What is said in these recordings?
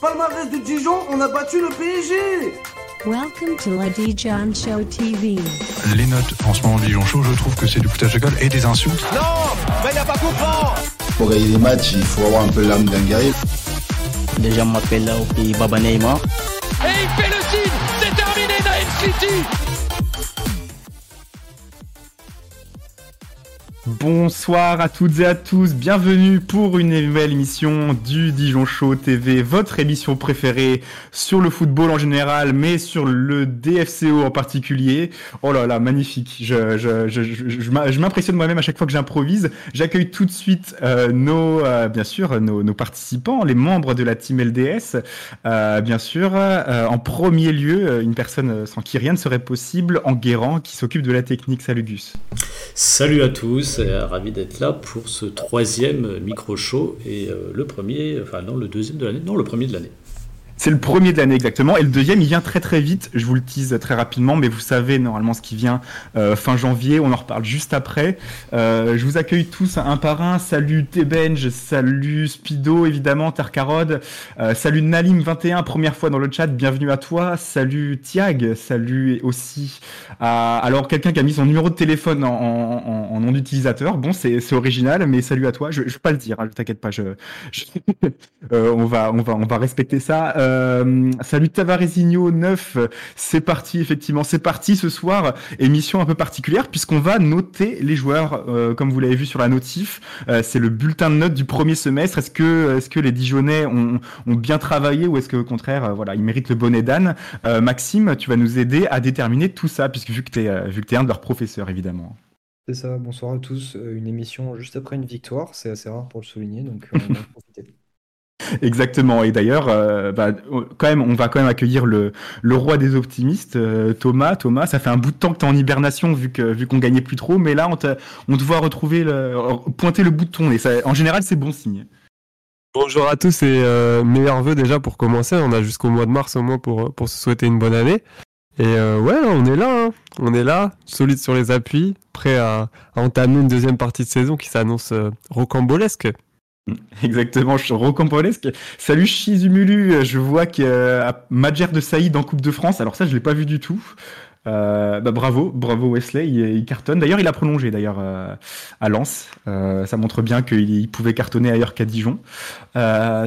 Palmarès de Dijon, on a battu le PSG Welcome to la Dijon Show TV. Les notes en ce moment de Dijon Show, je trouve que c'est du foutage de gueule et des insultes. Non Mais il n'y a pas comprendre Pour gagner des matchs, il faut avoir un peu l'âme d'un guerrier. Les gens m'appellent là au pays Baba Neymar. Et il fait le signe C'est terminé Naïm City Bonsoir à toutes et à tous, bienvenue pour une nouvelle émission du Dijon Show TV, votre émission préférée sur le football en général, mais sur le DFCO en particulier. Oh là là, magnifique, je, m'impressionne moi-même à chaque fois que j'improvise. J'accueille tout de suite euh, nos, euh, bien sûr, nos, participants, les membres de la team LDS, euh, bien sûr. En premier lieu, une personne sans qui rien ne serait possible, Enguerrand, qui s'occupe de la technique. Salut Gus. Salut à tous, et ravi d'être là pour ce troisième micro-show et euh, le premier, enfin non, le deuxième de l'année, non, le premier de l'année. C'est le premier de l'année exactement. Et le deuxième, il vient très très vite. Je vous le tease très rapidement, mais vous savez normalement ce qui vient euh, fin janvier. On en reparle juste après. Euh, je vous accueille tous un par un. Salut Tebenge, salut Spido évidemment, Tarkarod. Euh, salut Nalim21, première fois dans le chat. Bienvenue à toi. Salut Tiag. Salut aussi à alors quelqu'un qui a mis son numéro de téléphone en, nom d'utilisateur. Bon, c'est original, mais salut à toi. Je, je vais pas le dire. Hein, T'inquiète pas. On va respecter ça. Euh, salut Tavaresinho 9, c'est parti effectivement, c'est parti ce soir, émission un peu particulière puisqu'on va noter les joueurs euh, comme vous l'avez vu sur la notif, euh, c'est le bulletin de notes du premier semestre. Est-ce que les Dijonais ont, bien travaillé ou est-ce que au contraire voilà, ils méritent le bonnet d'âne? Maxime, tu vas nous aider à déterminer tout ça puisque vu que tu es vu un de leurs professeurs évidemment. C'est ça, bonsoir à tous. Une émission juste après une victoire, c'est assez rare pour le souligner, donc on va en profiter. Exactement. Et d'ailleurs, euh, bah, quand même, on va quand même accueillir le, roi des optimistes, euh, Thomas. Thomas, ça fait un bout de temps que tu es en hibernation vu que vu qu'on gagnait plus trop, mais là, on on te voit retrouver le, pointer le bout de ton nez. Ça, en général, c'est bon signe. Bonjour à tous et euh, meilleurs vœux déjà pour commencer. On a jusqu'au mois de mars au moins pour pour se souhaiter une bonne année. Et euh, ouais, on est là, hein. on est là, solide sur les appuis, prêt à, entamer une deuxième partie de saison qui s'annonce euh, rocambolesque. Exactement, je suis rocambolesque. Salut Chizumulu, je vois y a Madjer de Saïd en Coupe de France. Alors ça, je l'ai pas vu du tout. Euh, bah bravo, bravo Wesley, il, cartonne. D'ailleurs, il a prolongé d'ailleurs euh, à Lens. Euh, ça montre bien qu'il pouvait cartonner ailleurs qu'à Dijon.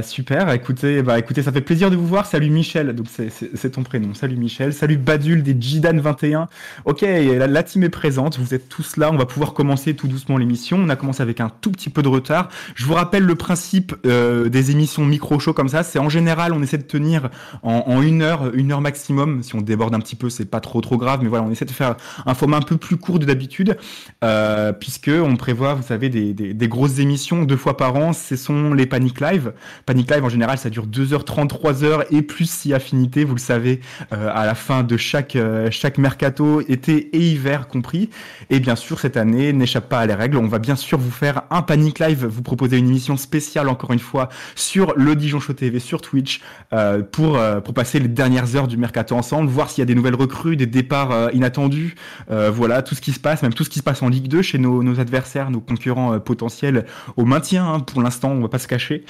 Super. Écoutez, bah écoutez, ça fait plaisir de vous voir. Salut Michel, donc c'est ton prénom. Salut Michel. Salut Badul des Jidan 21. Ok, la, team est présente. Vous êtes tous là. On va pouvoir commencer tout doucement l'émission. On a commencé avec un tout petit peu de retard. Je vous rappelle le principe des émissions micro show comme ça. C'est en général, on essaie de tenir en, en, une heure, une heure maximum. Si on déborde un petit peu, c'est pas trop trop grave mais voilà, on essaie de faire un format un peu plus court de d'habitude, euh, puisque on prévoit, vous savez, des, grosses émissions deux fois par an. Ce sont les Panic Live. Panic Live, en général, ça dure 2h30, 3h et plus si affinité, vous le savez, euh, à la fin de chaque, euh, chaque mercato, été et hiver compris. Et bien sûr, cette année n'échappe pas à les règles. On va bien sûr vous faire un Panic Live, vous proposer une émission spéciale, encore une fois, sur le Dijon Show TV, sur Twitch, euh, pour, pour passer les dernières heures du mercato ensemble, voir s'il y a des nouvelles recrues, des départs euh, inattendus, euh, voilà tout ce qui se passe, même tout ce qui se passe en Ligue 2 chez nos, nos adversaires, nos concurrents euh, potentiels au maintien. Hein, pour l'instant, on va pas se cacher.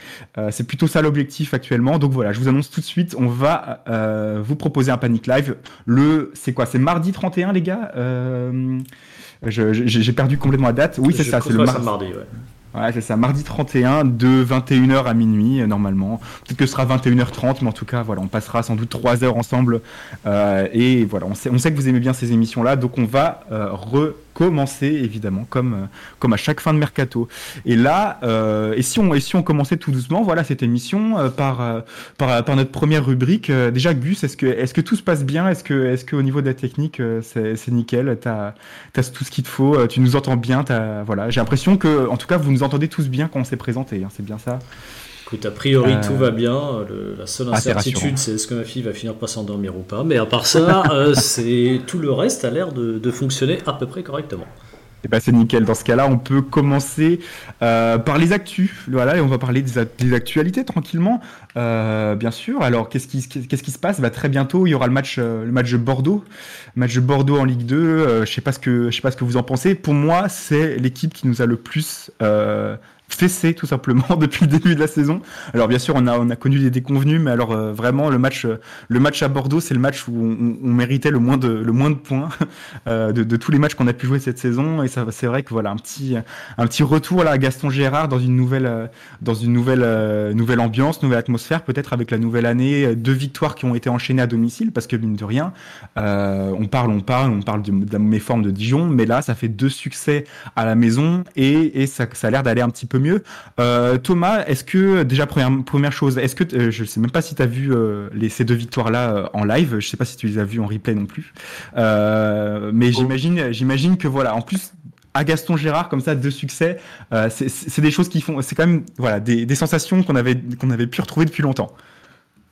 c'est plutôt ça l'objectif actuellement. Donc voilà, je vous annonce tout de suite, on va vous proposer un panic live. Le, c'est quoi? C'est mardi 31, les gars. j'ai perdu complètement la date. Oui, c'est ça, c'est le mar mardi. Ouais. Ouais, c'est ça, mardi 31 de 21h à minuit euh, normalement. Peut-être que ce sera 21h30, mais en tout cas, voilà, on passera sans doute 3 heures ensemble. Euh, et voilà, on sait, que vous aimez bien ces émissions-là, donc on va euh, recommencer évidemment, comme, euh, comme à chaque fin de mercato. Et là, euh, et, si on, et si on commençait tout doucement, voilà cette émission euh, par, par, par notre première rubrique. déjà, Gus, est-ce que, est que tout se passe bien? Est-ce que est qu'au niveau de la technique, c'est nickel? Tu as, tout ce qu'il te faut Tu nous entends bien voilà. J'ai l'impression que, en tout cas, vous nous entendez tous bien quand on s'est présenté. Hein, c'est bien ça? Écoute, a priori, euh... tout va bien. Le, la seule incertitude, c'est est-ce que ma fille va finir par s'endormir ou pas. Mais à part ça, euh, c'est tout le reste a l'air de, de, fonctionner à peu près correctement. Et bah c'est nickel. Dans ce cas-là, on peut commencer euh, par les actus. Voilà, et on va parler des, des actualités tranquillement, bien sûr. Alors, qu'est-ce qui, qu'est-ce qui se passe? Bah, Très bientôt, il y aura le match, le match de Bordeaux, le match de Bordeaux en Ligue 2. je sais pas ce que, je sais pas ce que vous en pensez. Pour moi, c'est l'équipe qui nous a le plus fessé tout simplement depuis le début de la saison. Alors bien sûr, on a on a connu des déconvenus, mais alors euh, vraiment le match euh, le match à Bordeaux, c'est le match où on, méritait le moins de points euh, de, tous les matchs qu'on a pu jouer cette saison. Et ça, c'est vrai que voilà un petit retour là à Gaston Gérard dans une nouvelle dans une nouvelle ambiance, nouvelle atmosphère, peut-être avec la nouvelle année, deux victoires qui ont été enchaînées à domicile, parce que mine de rien, on parle on parle on parle de, de la méforme de Dijon, mais là ça fait deux succès à la maison et, ça a l'air d'aller un petit peu mieux. Euh, Thomas, est-ce que déjà première première chose, est-ce que euh, je sais même pas si tu as vu euh, les, ces deux victoires là en live, je sais pas si tu les as vues en replay non plus, mais j'imagine j'imagine que voilà, en plus à Gaston Gérard comme ça deux succès, c'est des choses qui font, c'est quand même voilà des, des sensations qu'on avait qu'on avait pu retrouver depuis longtemps.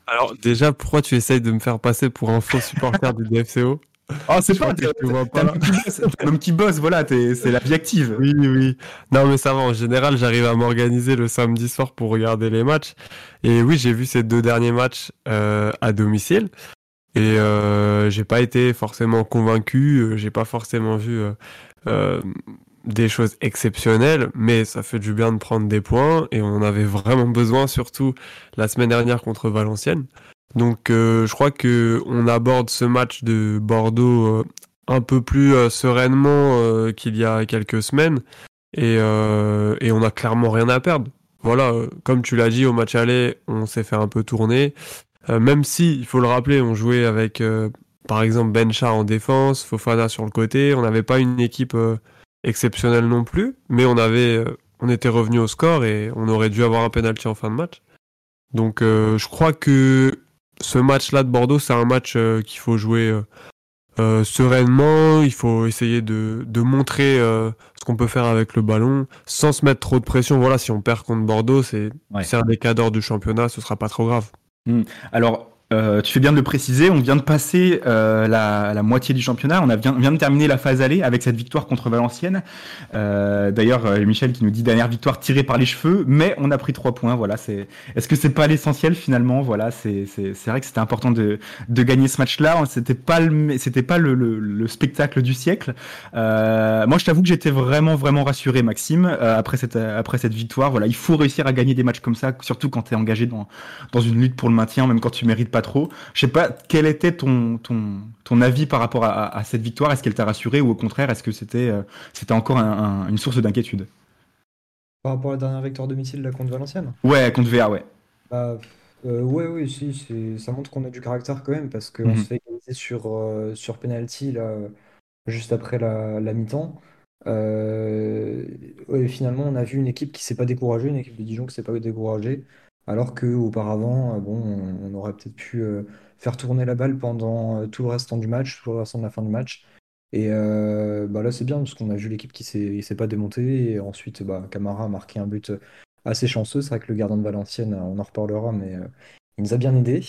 Alors déjà, pourquoi tu essayes de me faire passer pour un faux supporter du DFCO Oh, c'est pas, t'es un homme qui bosse, voilà, c'est la vie active. Oui, oui. Non, mais ça va, en général, j'arrive à m'organiser le samedi soir pour regarder les matchs. Et oui, j'ai vu ces deux derniers matchs euh, à domicile. Et euh, j'ai pas été forcément convaincu, euh, j'ai pas forcément vu euh, des choses exceptionnelles, mais ça fait du bien de prendre des points et on en avait vraiment besoin, surtout la semaine dernière contre Valenciennes. Donc euh, je crois que on aborde ce match de Bordeaux euh, un peu plus euh, sereinement qu'il y a quelques semaines et, on a clairement rien à perdre. Voilà, comme tu l'as dit au match aller, on s'est fait un peu tourner. même si, il faut le rappeler, on jouait avec par exemple Bencha en défense, Fofana sur le côté, on n'avait pas une équipe exceptionnelle non plus, mais on avait on était revenu au score et on aurait dû avoir un penalty en fin de match. Donc je crois que ce match-là de Bordeaux, c'est un match euh, qu'il faut jouer euh, euh, sereinement. Il faut essayer de, de montrer ce qu'on peut faire avec le ballon sans se mettre trop de pression. Voilà, si on perd contre Bordeaux, c'est ouais. un des cadres du championnat, ce sera pas trop grave. Mmh. Alors, euh, tu fais bien de le préciser, on vient de passer euh, la, moitié du championnat, on, vient, de terminer la phase aller avec cette victoire contre Valenciennes. Euh, D'ailleurs, Michel qui nous dit dernière victoire tirée par les cheveux, mais on a pris trois points. Voilà. Est-ce que c'est pas l'essentiel finalement? Voilà, c'est vrai que c'était important de, gagner ce match-là. C'était pas le pas le, le, le, spectacle du siècle. Moi, je t'avoue que j'étais vraiment vraiment rassuré, Maxime, après cette après cette victoire. Voilà, il faut réussir à gagner des matchs comme ça, surtout quand tu es engagé dans dans une lutte pour le maintien, même quand tu mérites pas trop. Je sais pas, quel était ton, ton, ton avis par rapport à, à cette victoire? Est-ce qu'elle t'a rassuré ou au contraire, est-ce que c'était euh, c'était encore un, un, une source d'inquiétude? Par rapport à la dernière victoire domicile la contre Valenciennes? Ouais, contre VA, ouais. Bah, euh, ouais, oui, si, ça montre qu'on a du caractère quand même parce qu'on mm -hmm. se fait égaliser sur, euh, sur penalty là, juste après la, la mi-temps. Euh, ouais, finalement, on a vu une équipe qui s'est pas découragée, une équipe de Dijon qui s'est pas découragée. Alors qu'auparavant, euh, bon, on, aurait peut-être pu euh, faire tourner la balle pendant euh, tout le restant du match, tout le restant de la fin du match. Et euh, bah là, c'est bien parce qu'on a vu l'équipe qui s'est s'est pas démontée. Et ensuite, bah, Camara a marqué un but assez chanceux. C'est vrai que le gardien de Valenciennes, on en reparlera, mais il nous a bien aidé.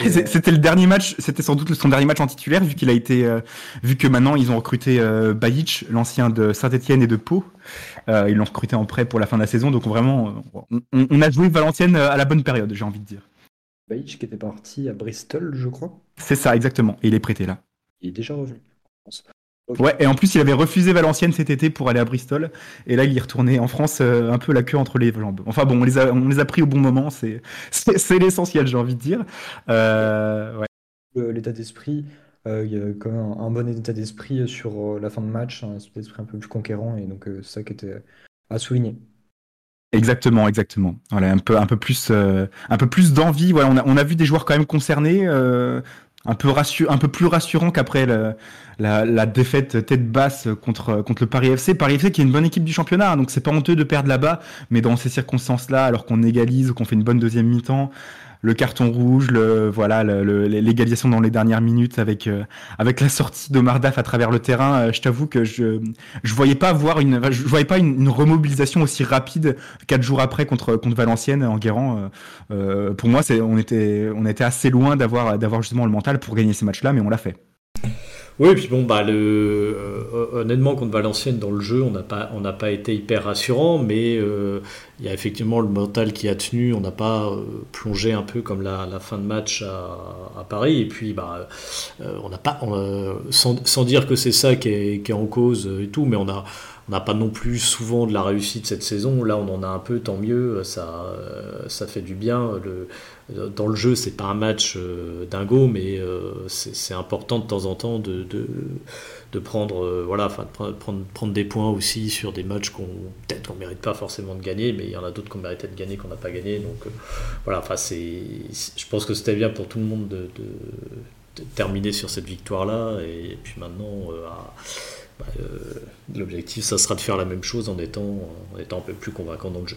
C'était le dernier match, c'était sans doute son dernier match en titulaire, vu qu'il a été, euh, vu que maintenant ils ont recruté euh, Bajic, l'ancien de Saint-Etienne et de Pau. Euh, ils l'ont recruté en prêt pour la fin de la saison, donc vraiment, on, on a joué Valenciennes à la bonne période, j'ai envie de dire. Bajic qui était parti à Bristol, je crois. C'est ça, exactement. Et il est prêté là. Il est déjà revenu. Okay. Ouais, et en plus, il avait refusé Valenciennes cet été pour aller à Bristol. Et là, il est retourné en France euh, un peu la queue entre les jambes. Enfin bon, on les a, on les a pris au bon moment. C'est, c'est, l'essentiel, j'ai envie de dire. Euh, ouais. L'état d'esprit, euh, il y a quand même un, bon état d'esprit sur la fin de match, un état d'esprit un peu plus conquérant. Et donc, c'est ça qui était à souligner. Exactement, exactement. Voilà, un peu, un peu plus, euh, un peu plus d'envie. Voilà, on a, on a vu des joueurs quand même concernés, euh, un peu plus rassurant qu'après la, défaite tête basse contre contre le Paris FC. Paris FC qui est une bonne équipe du championnat, donc c'est pas honteux de perdre là-bas, mais dans ces circonstances-là, alors qu'on égalise ou qu'on fait une bonne deuxième mi-temps, le carton rouge, le, voilà, l'égalisation dans les dernières minutes avec euh, avec la sortie de Mardaf à travers le terrain. Euh, je t'avoue que je je voyais pas voir une je voyais pas une, une remobilisation aussi rapide quatre jours après contre contre Valenciennes en Guérand. Euh, pour moi, c'est on était on était assez loin d'avoir d'avoir justement le mental pour gagner ces matchs-là, mais on l'a fait. Oui, puis bon, bah, le, euh, honnêtement, contre Valenciennes, dans le jeu, on n'a pas, on pas été hyper rassurant, mais euh, il y a effectivement le mental qui a tenu. On n'a pas euh, plongé un peu comme la, la, fin de match à, à Paris. Et puis, bah, on n'a pas, on, sans, sans, dire que c'est ça qui est, qui est, en cause et tout, mais on a, on n'a pas non plus souvent de la réussite cette saison. Là, on en a un peu, tant mieux. Ça, euh, ça fait du bien. Dans le jeu, c'est pas un match euh, dingo, mais euh, c'est important de temps en temps de, prendre, voilà, enfin, prendre, des points aussi sur des matchs qu'on peut-être qu'on mérite pas forcément de gagner, mais il y en a d'autres qu'on méritait de gagner qu'on n'a pas gagné. Donc voilà, enfin, c'est, je pense que c'était bien pour tout le monde de, terminer sur cette victoire-là, et, puis maintenant. Bah, l'objectif, ça sera de faire la même chose en étant, un peu plus convaincant dans le jeu.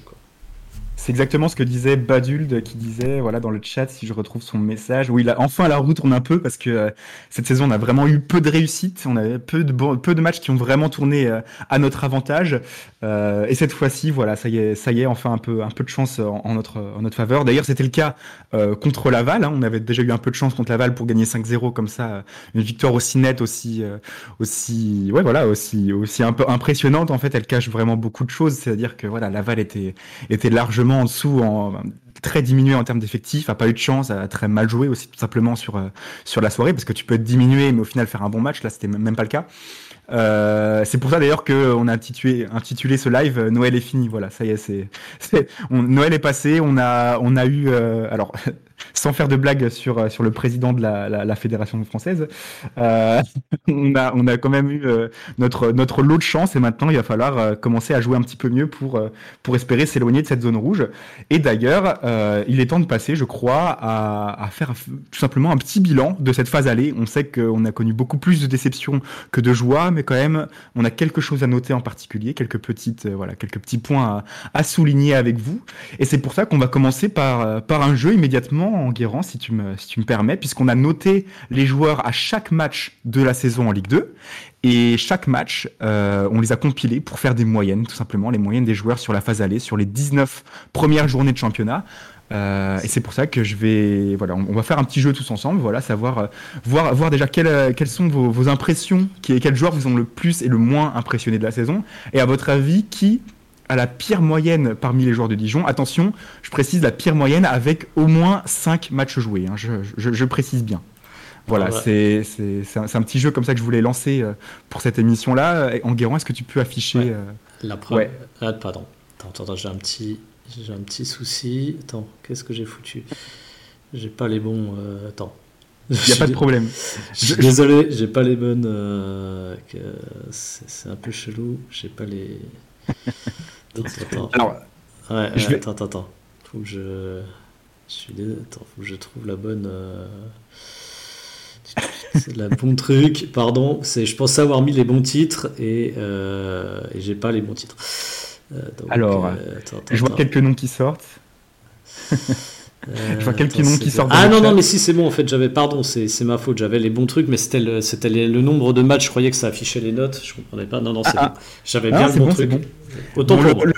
C'est exactement ce que disait Baduld, qui disait, voilà, dans le chat, si je retrouve son message, où il a enfin la roue tourne un peu, parce que euh, cette saison, on a vraiment eu peu de réussite, on avait peu de, peu de matchs qui ont vraiment tourné euh, à notre avantage. Euh, et cette fois-ci, voilà, ça y est, ça y est, enfin un peu, un peu de chance en, notre, faveur. D'ailleurs, c'était le cas contre Laval. Hein, on avait déjà eu un peu de chance contre Laval pour gagner 5-0 comme ça, une victoire aussi nette, aussi, aussi, voilà, aussi, aussi un peu impressionnante. En fait, elle cache vraiment beaucoup de choses. C'est-à-dire que voilà, Laval était largement en dessous, en, très diminué en termes d'effectifs, a pas eu de chance, a très mal joué aussi tout simplement sur, euh, la soirée, parce que tu peux être diminué, mais au final faire un bon match, là c'était même pas le cas. Euh, c'est pour ça d'ailleurs qu'on a intitulé, ce live euh, Noël est fini. Voilà, ça y est, c'est, Noël est passé. On a eu, alors sans faire de blague sur, euh, sur le président de la, la, fédération française, euh, on, a, on a quand même eu euh, notre, notre lot de chance et maintenant il va falloir commencer à jouer un petit peu mieux pour, pour espérer s'éloigner de cette zone rouge. Et d'ailleurs, il est temps de passer, je crois, à, à faire tout simplement un petit bilan de cette phase allée. On sait qu'on a connu beaucoup plus de déceptions que de joie, mais quand même, on a quelque chose à noter en particulier, quelques, petites, voilà, quelques petits points à, à souligner avec vous. Et c'est pour ça qu'on va commencer par, par un jeu immédiatement en Guérant, si tu me, si tu me permets, puisqu'on a noté les joueurs à chaque match de la saison en Ligue 2. Et chaque match, euh, on les a compilés pour faire des moyennes, tout simplement, les moyennes des joueurs sur la phase allée, sur les 19 premières journées de championnat. Euh, et c'est pour ça que je vais, voilà, on, va faire un petit jeu tous ensemble, voilà, savoir, euh, voir, voir déjà quelles, sont vos, vos impressions, qui, quels joueurs vous ont le plus et le moins impressionné de la saison, et à votre avis, qui à la pire moyenne parmi les joueurs de Dijon. Attention, je précise la pire moyenne avec au moins 5 matchs joués. Hein. Je, précise bien. Voilà, c'est un, un, petit jeu comme ça que je voulais lancer euh, pour cette émission-là. Enguerrand, est-ce que tu peux afficher euh, La preuve. Ah, pardon. Attends, attends, j'ai un petit, j'ai un petit souci. Attends, qu'est-ce que j'ai foutu? J'ai pas les bons. Euh, attends. Il n'y a pas de problème. Je, Désolé, j'ai pas les bonnes. c'est un peu chelou. J'ai pas les. Attends, attends. ouais, je vais... attends, attends, Faut que je. Je suis Attends, faut que je trouve la bonne. Euh... C'est la bon truc, pardon. C'est, je pensais avoir mis les bons titres et, euh, et j'ai pas les bons titres. Euh, donc, Alors, euh, attends, attends, je vois quelques noms qui sortent. je vois quelques noms qui sortent. Ah non, non, mais si, c'est bon, en fait, j'avais, pardon, c'est, c'est ma faute, j'avais les bons trucs, mais c'était le, c'était le nombre de matchs, je croyais que ça affichait les notes, je comprenais pas. Non, non, c'est ah, bon. J'avais bien ah, le bon, bon truc. Bon. Autant bon, pour le,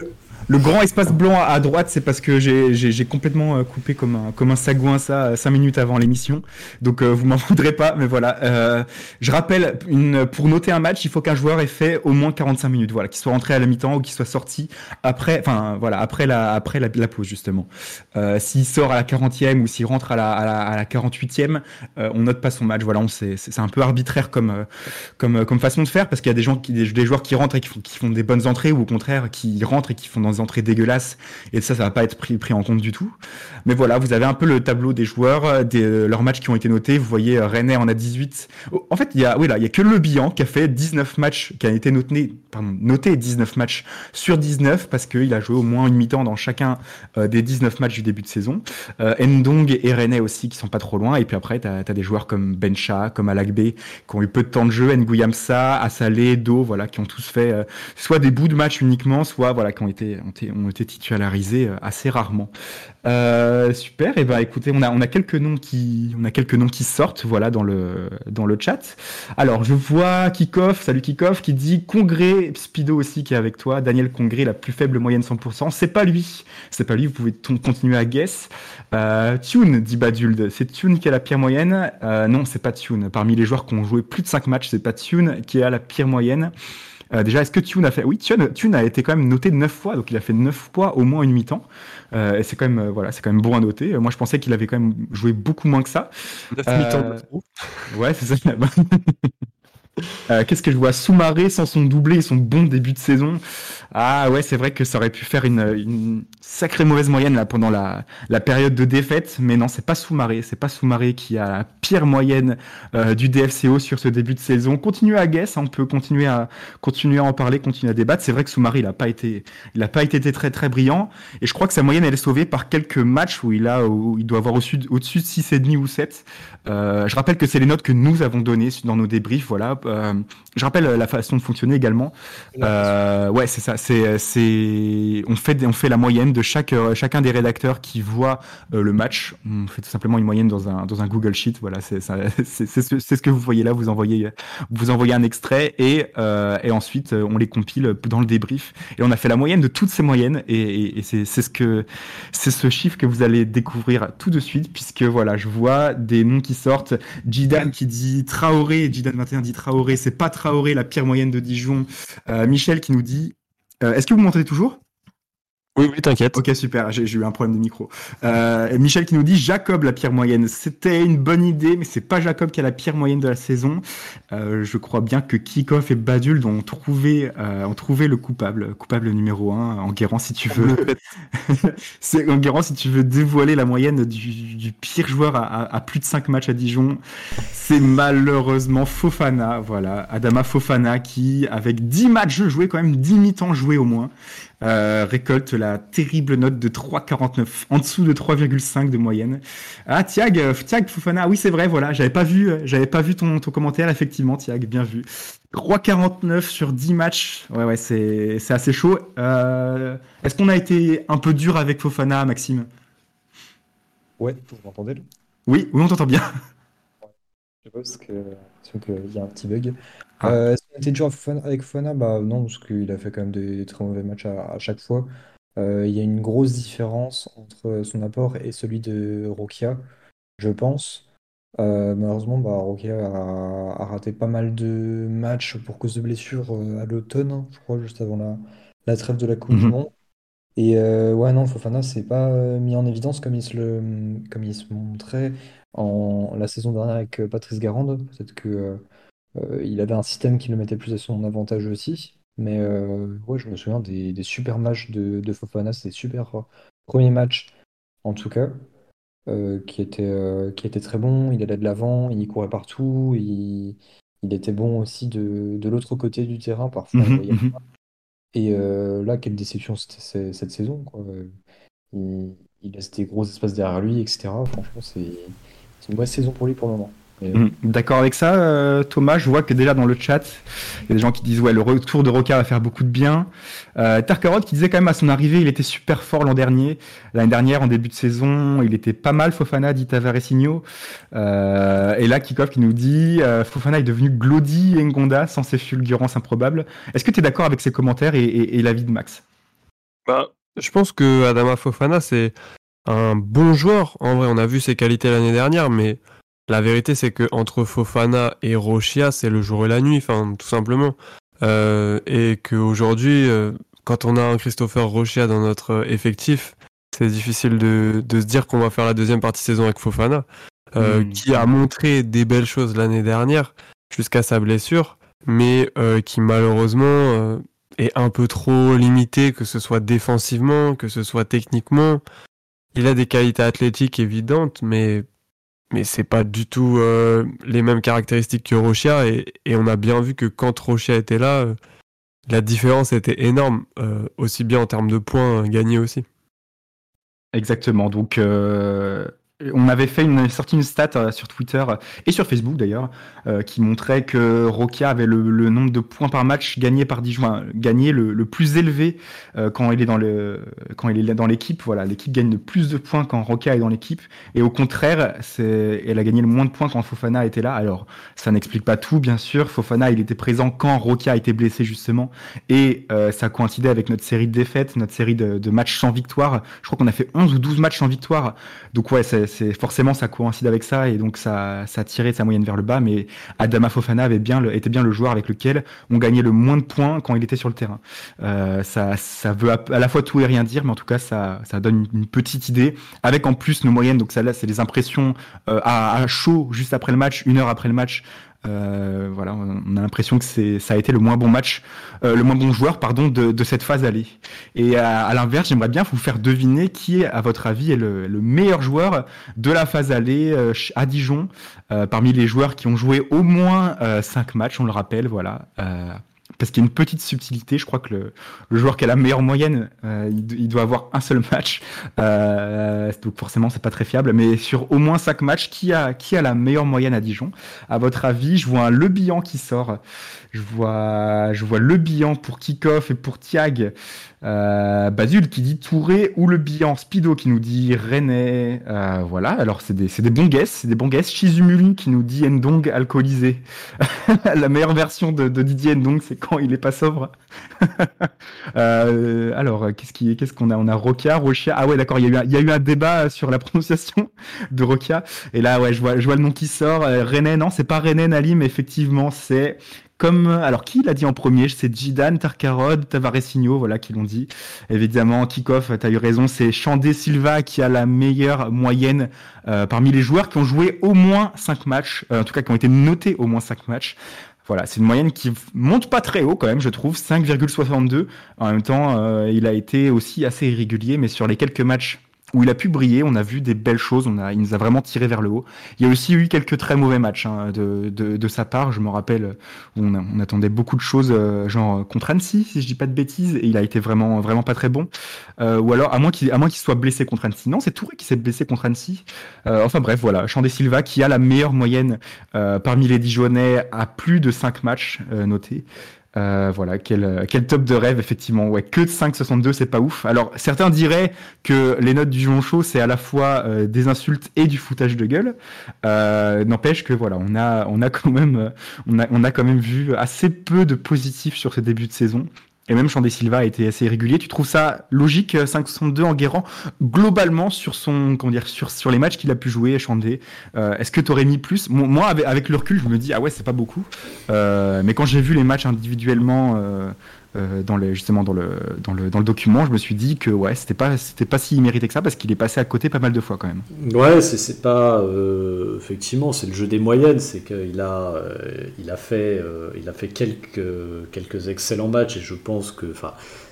le, grand espace blanc à droite, c'est parce que j'ai complètement euh, coupé comme un, comme un sagouin ça 5 euh, minutes avant l'émission. Donc euh, vous m'en voudrez pas, mais voilà. Euh, je rappelle, une, pour noter un match, il faut qu'un joueur ait fait au moins 45 minutes, voilà, qu'il soit rentré à la mi-temps ou qu'il soit sorti après, enfin voilà, après la, après la, pause justement. S'il sort à la 40e ou s'il rentre à la, à la, à la 48e, on note pas son match. Voilà, c'est un peu arbitraire comme, comme, façon de faire parce qu'il y a des gens qui, joueurs qui rentrent et qui font, qui font des bonnes entrées ou au contraire qui rentrent et qui font dans entrées dégueulasses et ça, ça va pas être pris, pris en compte du tout. Mais voilà, vous avez un peu le tableau des joueurs, euh, des, euh, leurs matchs qui ont été notés. Vous voyez, euh, René en a 18. En fait, il y a, oui, là, il y a que Le Bihan qui a fait 19 matchs, qui a été noté, pardon, noté 19 matchs sur 19 parce qu'il a joué au moins une mi-temps dans chacun des 19 matchs du début de saison. Ndong et René aussi qui sont pas trop loin. Et puis après, tu as, des joueurs comme Bencha, comme Alagbe, qui ont eu peu de temps de jeu, Nguyamsa, Assalé, Do, voilà, qui ont tous fait soit des bouts de match uniquement, soit voilà, qui ont été, ont été, titularisés assez rarement. Euh, super. Et eh ben, écoutez, on a quelques noms qui on a quelques noms qui sortent, voilà, dans le dans le chat. Alors, je vois Kikoff, salut Kikoff, qui dit Congrès, Spido aussi qui est avec toi. Daniel Congrès, la plus faible moyenne 100%. C'est pas lui, c'est pas lui. Vous pouvez continuer à guess. Euh, Tune, dit Baduld, c'est Tune qui a la pire moyenne. Euh, non, c'est pas Tune. Parmi les joueurs qui ont joué plus de 5 matchs, c'est pas Tune qui a la pire moyenne. Euh, déjà, est-ce que Tune a fait Oui, Tune, a été quand même noté 9 fois, donc il a fait 9 fois au moins une mi-temps. Euh, et c'est quand même, euh, voilà, c'est quand même bon à noter. moi, je pensais qu'il avait quand même joué beaucoup moins que ça. 9 mi-temps de Ouais, c'est ça. Euh, Qu'est-ce que je vois Soumaré sans son doublé et son bon début de saison. Ah ouais, c'est vrai que ça aurait pu faire une, sacrée mauvaise moyenne là pendant la, période de défaite, mais non, c'est pas Soumaré, c'est pas Soumaré qui a la pire moyenne euh, du DFCO sur ce début de saison. Continuez à guess, hein, on peut continuer à continuer à en parler, continuer à débattre. C'est vrai que Soumaré, il a pas été, il a pas été très très brillant, et je crois que sa moyenne elle est sauvée par quelques matchs où il a, où il doit avoir au-dessus au-dessus de 6,5 ou 7. Euh, je rappelle que c'est les notes que nous avons données dans nos débriefs, voilà. Euh, je rappelle la façon de fonctionner également. Euh, ouais, c'est ça. C'est, c'est, on fait, on fait la moyenne de chaque, euh, chacun des rédacteurs qui voit le match. On fait tout simplement une moyenne dans un, dans un Google Sheet. Voilà, c'est, c'est, ce, que vous voyez là. Vous envoyez, vous envoyez un extrait et, et ensuite on les compile dans le débrief. Et on a fait la moyenne de toutes ces moyennes et, et, et c'est, c'est ce que, c'est ce chiffre que vous allez découvrir tout de suite puisque voilà, je vois des noms qui sortent. Jidan qui dit Traoré, Jidan 21 dit Traoré, c'est pas Traoré la pire moyenne de Dijon. Euh, Michel qui nous dit euh, Est-ce que vous m'entendez toujours? Oui, oui, t'inquiète. Ok, super, j'ai eu un problème de micro. Euh, Michel qui nous dit Jacob la pire moyenne. C'était une bonne idée, mais c'est pas Jacob qui a la pire moyenne de la saison. Euh, je crois bien que Kikoff et Badul ont trouvé, euh, ont trouvé le coupable, coupable numéro un, Enguerrand si tu veux. c'est Enguerrand si tu veux dévoiler la moyenne du, du pire joueur à, à- à plus de 5 matchs à Dijon. C'est malheureusement Fofana, voilà, Adama Fofana qui, avec 10 matchs joués, quand même 10 mi-temps joués au moins, euh, récolte la terrible note de 3,49, en dessous de 3,5 de moyenne. Ah, Tiag, euh, Tiag Fofana, oui, c'est vrai, voilà, j'avais pas vu, euh, j'avais pas vu ton, ton commentaire, effectivement, Tiag, bien vu. 3,49 sur 10 matchs, ouais, ouais, c'est, c'est assez chaud. Euh, est-ce qu'on a été un peu dur avec Fofana, Maxime? Ouais, vous m'entendez Oui, oui, on t'entend bien. Je parce que l'impression qu'il y a un petit bug. Ah. Euh, est-ce qu'on était dur avec Fofana? Bah non, parce qu'il a fait quand même des, des très mauvais matchs à, à chaque fois. Euh, il y a une grosse différence entre son apport et celui de Rokia, je pense. Euh, malheureusement, bah, Rokia a, a raté pas mal de matchs pour cause de blessures à l'automne, hein, je crois, juste avant la, la trêve de la Coupe du Mhm. Monde. Et euh, ouais, non, Fofana s'est pas mis en évidence comme il se le, comme il se montrait en la saison dernière avec euh, Patrice Garande. Peut-être que euh, euh, il avait un système qui le mettait plus à son avantage aussi. Mais ouais, je me souviens des, des super matchs de, de Fofana, c'était super euh, premier match en tout cas, euh, qui était, euh, qui était très bon. Il allait de l'avant, il courait partout, il, il était bon aussi de, de l'autre côté du terrain. Parfois, Mhm, mhm. et euh, là, quelle déception c'était cette saison, quoi. Il, il laisse des gros espaces derrière lui, etc. Franchement, c'est c'est une mauvaise saison pour lui pour le moment. Mais, Mm. D'accord avec ça, euh, Thomas. Je vois que déjà dans le chat, il y a des gens qui disent ouais le retour de Roca va faire beaucoup de bien. Euh, Tarkarot qui disait quand même à son arrivée, il était super fort l'an dernier. L'année dernière, en début de saison, il était pas mal. Fofana dit Tavaresinho. Euh, et là, Kikov qui nous dit euh, Fofana est devenu Glody et Ngonda sans ses fulgurances improbables. Est-ce que tu es d'accord avec ces commentaires et, et, et l'avis de Max? Bah, je pense que Adama Fofana, c'est un bon joueur. En vrai, on a vu ses qualités l'année dernière, mais la vérité, c'est que entre Fofana et Rochia, c'est le jour et la nuit, enfin, tout simplement. Euh, et qu'aujourd'hui, euh, quand on a un Christopher Rochia dans notre effectif, c'est difficile de, de se dire qu'on va faire la deuxième partie de saison avec Fofana, euh, Mm. qui a montré des belles choses l'année dernière jusqu'à sa blessure, mais euh, qui malheureusement euh, est un peu trop limité, que ce soit défensivement, que ce soit techniquement. Il a des qualités athlétiques évidentes, mais mais c'est pas du tout euh, les mêmes caractéristiques que Rochia et, et on a bien vu que quand Rochia était là, euh, la différence était énorme, euh, aussi bien en termes de points gagnés aussi. Exactement. Donc, on avait fait une, sorti une stat euh, sur Twitter euh, et sur Facebook d'ailleurs, euh, qui montrait que Rokia avait le, le nombre de points par match gagnés par Dijon, enfin, gagné le, le plus élevé euh, quand il est dans le, quand est dans l'équipe. Voilà, l'équipe gagne le plus de points quand Rokia est dans l'équipe, et au contraire, c'est, elle a gagné le moins de points quand Fofana était là. Alors, ça n'explique pas tout, bien sûr. Fofana, il était présent quand Rokia a été blessé justement, et euh, ça coïncidait avec notre série de défaites, notre série de, de matchs sans victoire. Je crois qu'on a fait 11 ou 12 matchs sans victoire. Donc ouais, c'est forcément ça coïncide avec ça et donc ça, ça tiré sa moyenne vers le bas. Mais Adama Fofana avait bien était bien le joueur avec lequel on gagnait le moins de points quand il était sur le terrain. Euh, ça, ça veut à, la fois tout et rien dire, mais en tout cas ça, ça donne une, petite idée. Avec en plus nos moyennes, donc ça là c'est les impressions euh, à chaud juste après le match, une heure après le match. Euh, voilà, on a l'impression que c'est ça a été le moins bon match, euh, le moins bon joueur, pardon, de, cette phase aller. Et à, l'inverse, j'aimerais bien vous faire deviner qui à votre avis, est le, le meilleur joueur de la phase aller euh, à Dijon, parmi les joueurs qui ont joué au moins 5 matchs, on le rappelle, voilà. Parce qu'il y a une petite subtilité, je crois que le, joueur qui a la meilleure moyenne, euh, il, doit avoir un seul match, euh, donc forcément c'est pas très fiable, mais sur au moins 5 matchs, qui a, qui a la meilleure moyenne à Dijon? À votre avis, je vois un Le Bihan qui sort, je vois, je vois Le Bihan pour kick-off et pour Tiag, euh, Basile qui dit Touré ou Le Bihan, Spido qui nous dit René, euh, voilà, alors c'est des, des bons guesses, c'est des bons guesses, qui nous dit Ndong alcoolisé, la meilleure version de, de Didier Ndong c'est quand il est pas sobre. Euh, alors, qu'est-ce qu'on a? On a Rokia, Rochia. Ah ouais, d'accord. Il y a eu, un, débat sur la prononciation de Rokia. Et là, ouais, je vois, le nom qui sort. Euh, René, non, c'est pas René Nali, mais effectivement, c'est comme. Alors, qui l'a dit en premier? C'est Jidan, Tarkarod, Tavaresinho, voilà, qui l'ont dit. Évidemment, Kickoff, t'as eu raison. C'est Chandé Silva qui a la meilleure moyenne euh, parmi les joueurs qui ont joué au moins 5 matchs, euh, en tout cas qui ont été notés au moins 5 matchs. Voilà, c'est une moyenne qui monte pas très haut quand même, je trouve, 5,62. En même temps, euh, il a été aussi assez irrégulier, mais sur les quelques matchs où il a pu briller, on a vu des belles choses, on a, il nous a vraiment tiré vers le haut. Il y a aussi eu quelques très mauvais matchs hein, de, de, sa part, je me rappelle, où on, attendait beaucoup de choses, euh, genre contre Annecy, si je dis pas de bêtises, et il a été vraiment, vraiment pas très bon. Euh, ou alors, à moins qu'il qu soit blessé contre Annecy. Non, c'est Touré qui s'est blessé contre Annecy. Euh, enfin bref, voilà, Chandé Silva qui a la meilleure moyenne euh, parmi les Dijonais à plus de 5 matchs euh, notés. Euh, voilà, quel, quel top de rêve, effectivement. Ouais, que de 5,62, c'est pas ouf. Alors, certains diraient que les notes du Jon Show, c'est à la fois euh, des insultes et du foutage de gueule. Euh, N'empêche que voilà, on a, on a quand même, on a, on a quand même vu assez peu de positifs sur ce début de saison. Et même Chandé Silva a été assez irrégulier. Tu trouves ça logique, 5,62 en Guérant, globalement sur son, comment dire, sur, sur les matchs qu'il a pu jouer, Chandé euh, Est-ce que tu aurais mis plus? Moi, avec, avec, le recul, je me dis, ah ouais, c'est pas beaucoup. Euh, mais quand j'ai vu les matchs individuellement, euh, dans justement dans le, dans, le, dans le document, je me suis dit que ouais, c'était pas, c'était pas si mérité que ça parce qu'il est passé à côté pas mal de fois quand même. Ouais, c'est pas. Euh, effectivement, c'est le jeu des moyennes. C'est qu'il a, euh, il a, fait, il a fait quelques, quelques excellents matchs et je pense que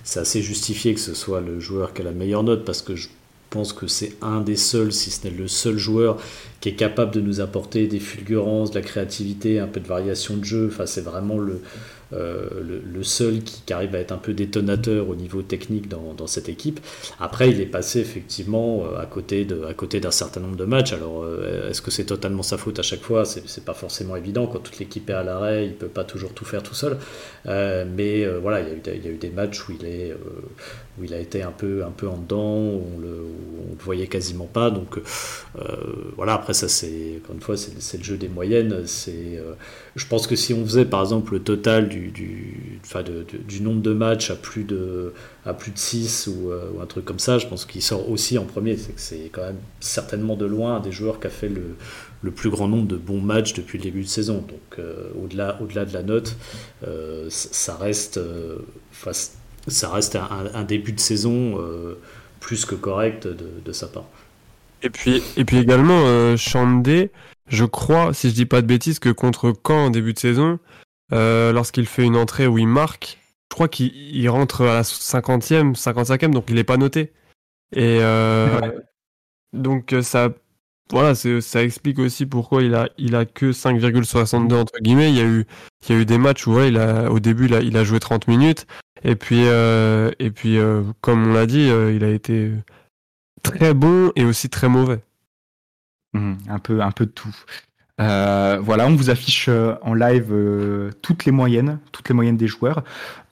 c'est assez justifié que ce soit le joueur qui a la meilleure note parce que je pense que c'est un des seuls, si ce n'est le seul joueur qui est capable de nous apporter des fulgurances, de la créativité, un peu de variation de jeu. Enfin, c'est vraiment le, euh, le, seul qui, arrive à être un peu détonateur au niveau technique dans, cette équipe. Après, il est passé effectivement euh, à côté de, à côté d'un certain nombre de matchs. Alors, euh, est-ce que c'est totalement sa faute à chaque fois? C'est pas forcément évident. Quand toute l'équipe est à l'arrêt, il peut pas toujours tout faire tout seul. Mais voilà, il y, a eu, des matchs où il est où il a été un peu, un peu en dedans, où on le, où on le voyait quasiment pas. Donc voilà, après ça c'est, encore une fois, c'est le jeu des moyennes. C'est, je pense que si on faisait par exemple le total du, du, enfin du nombre de matchs à plus de, à plus de 6 ou, euh, ou un truc comme ça, je pense qu'il sort aussi en premier. C'est que c'est quand même certainement de loin un des joueurs qui a fait le, le plus grand nombre de bons matchs depuis le début de saison. Donc euh, au-delà, au-delà de la note, euh, ça reste, ça reste un, début de saison plus que correct de, sa part. Et puis, et puis également, Chandé, je crois, si je dis pas de bêtises, que contre Caen en début de saison, euh, lorsqu'il fait une entrée où il marque, je crois qu'il rentre à la 50e, 55e, donc il n'est pas noté. Et ouais. donc ça, voilà, ça explique aussi pourquoi il a, il a que 5,62 entre guillemets. Il y a eu, il y a eu des matchs où ouais, il a, au début il a, il a joué 30 minutes. Et puis, euh, et puis euh, comme on l'a dit, euh, il a été très bon et aussi très mauvais. Mmh, un, peu, un peu de tout. Euh, voilà, on vous affiche en live euh, toutes les moyennes, toutes les moyennes des joueurs.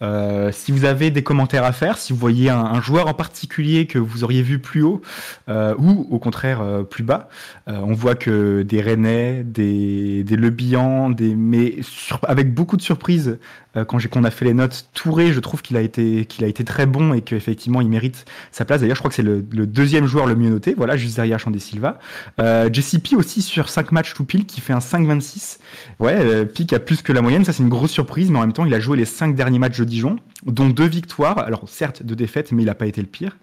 Euh, si vous avez des commentaires à faire, si vous voyez un, joueur en particulier que vous auriez vu plus haut ou au contraire plus bas, on voit que des Rennais, des, des Le Bihan, des mais avec beaucoup de surprises quand j'ai qu'on a fait les notes. Touré, je trouve qu'il a été très bon et qu'effectivement il mérite sa place. D'ailleurs, je crois que c'est le, deuxième joueur le mieux noté. Voilà, juste derrière Chandé Silva. Euh, JCP aussi sur 5 matchs tout pile qui fait un 5-26. Ouais, euh, Pic a plus que la moyenne. Ça, c'est une grosse surprise, mais en même temps, il a joué les 5 derniers matchs de Dijon, dont deux victoires. Alors, certes, deux défaites, mais il n'a pas été le pire.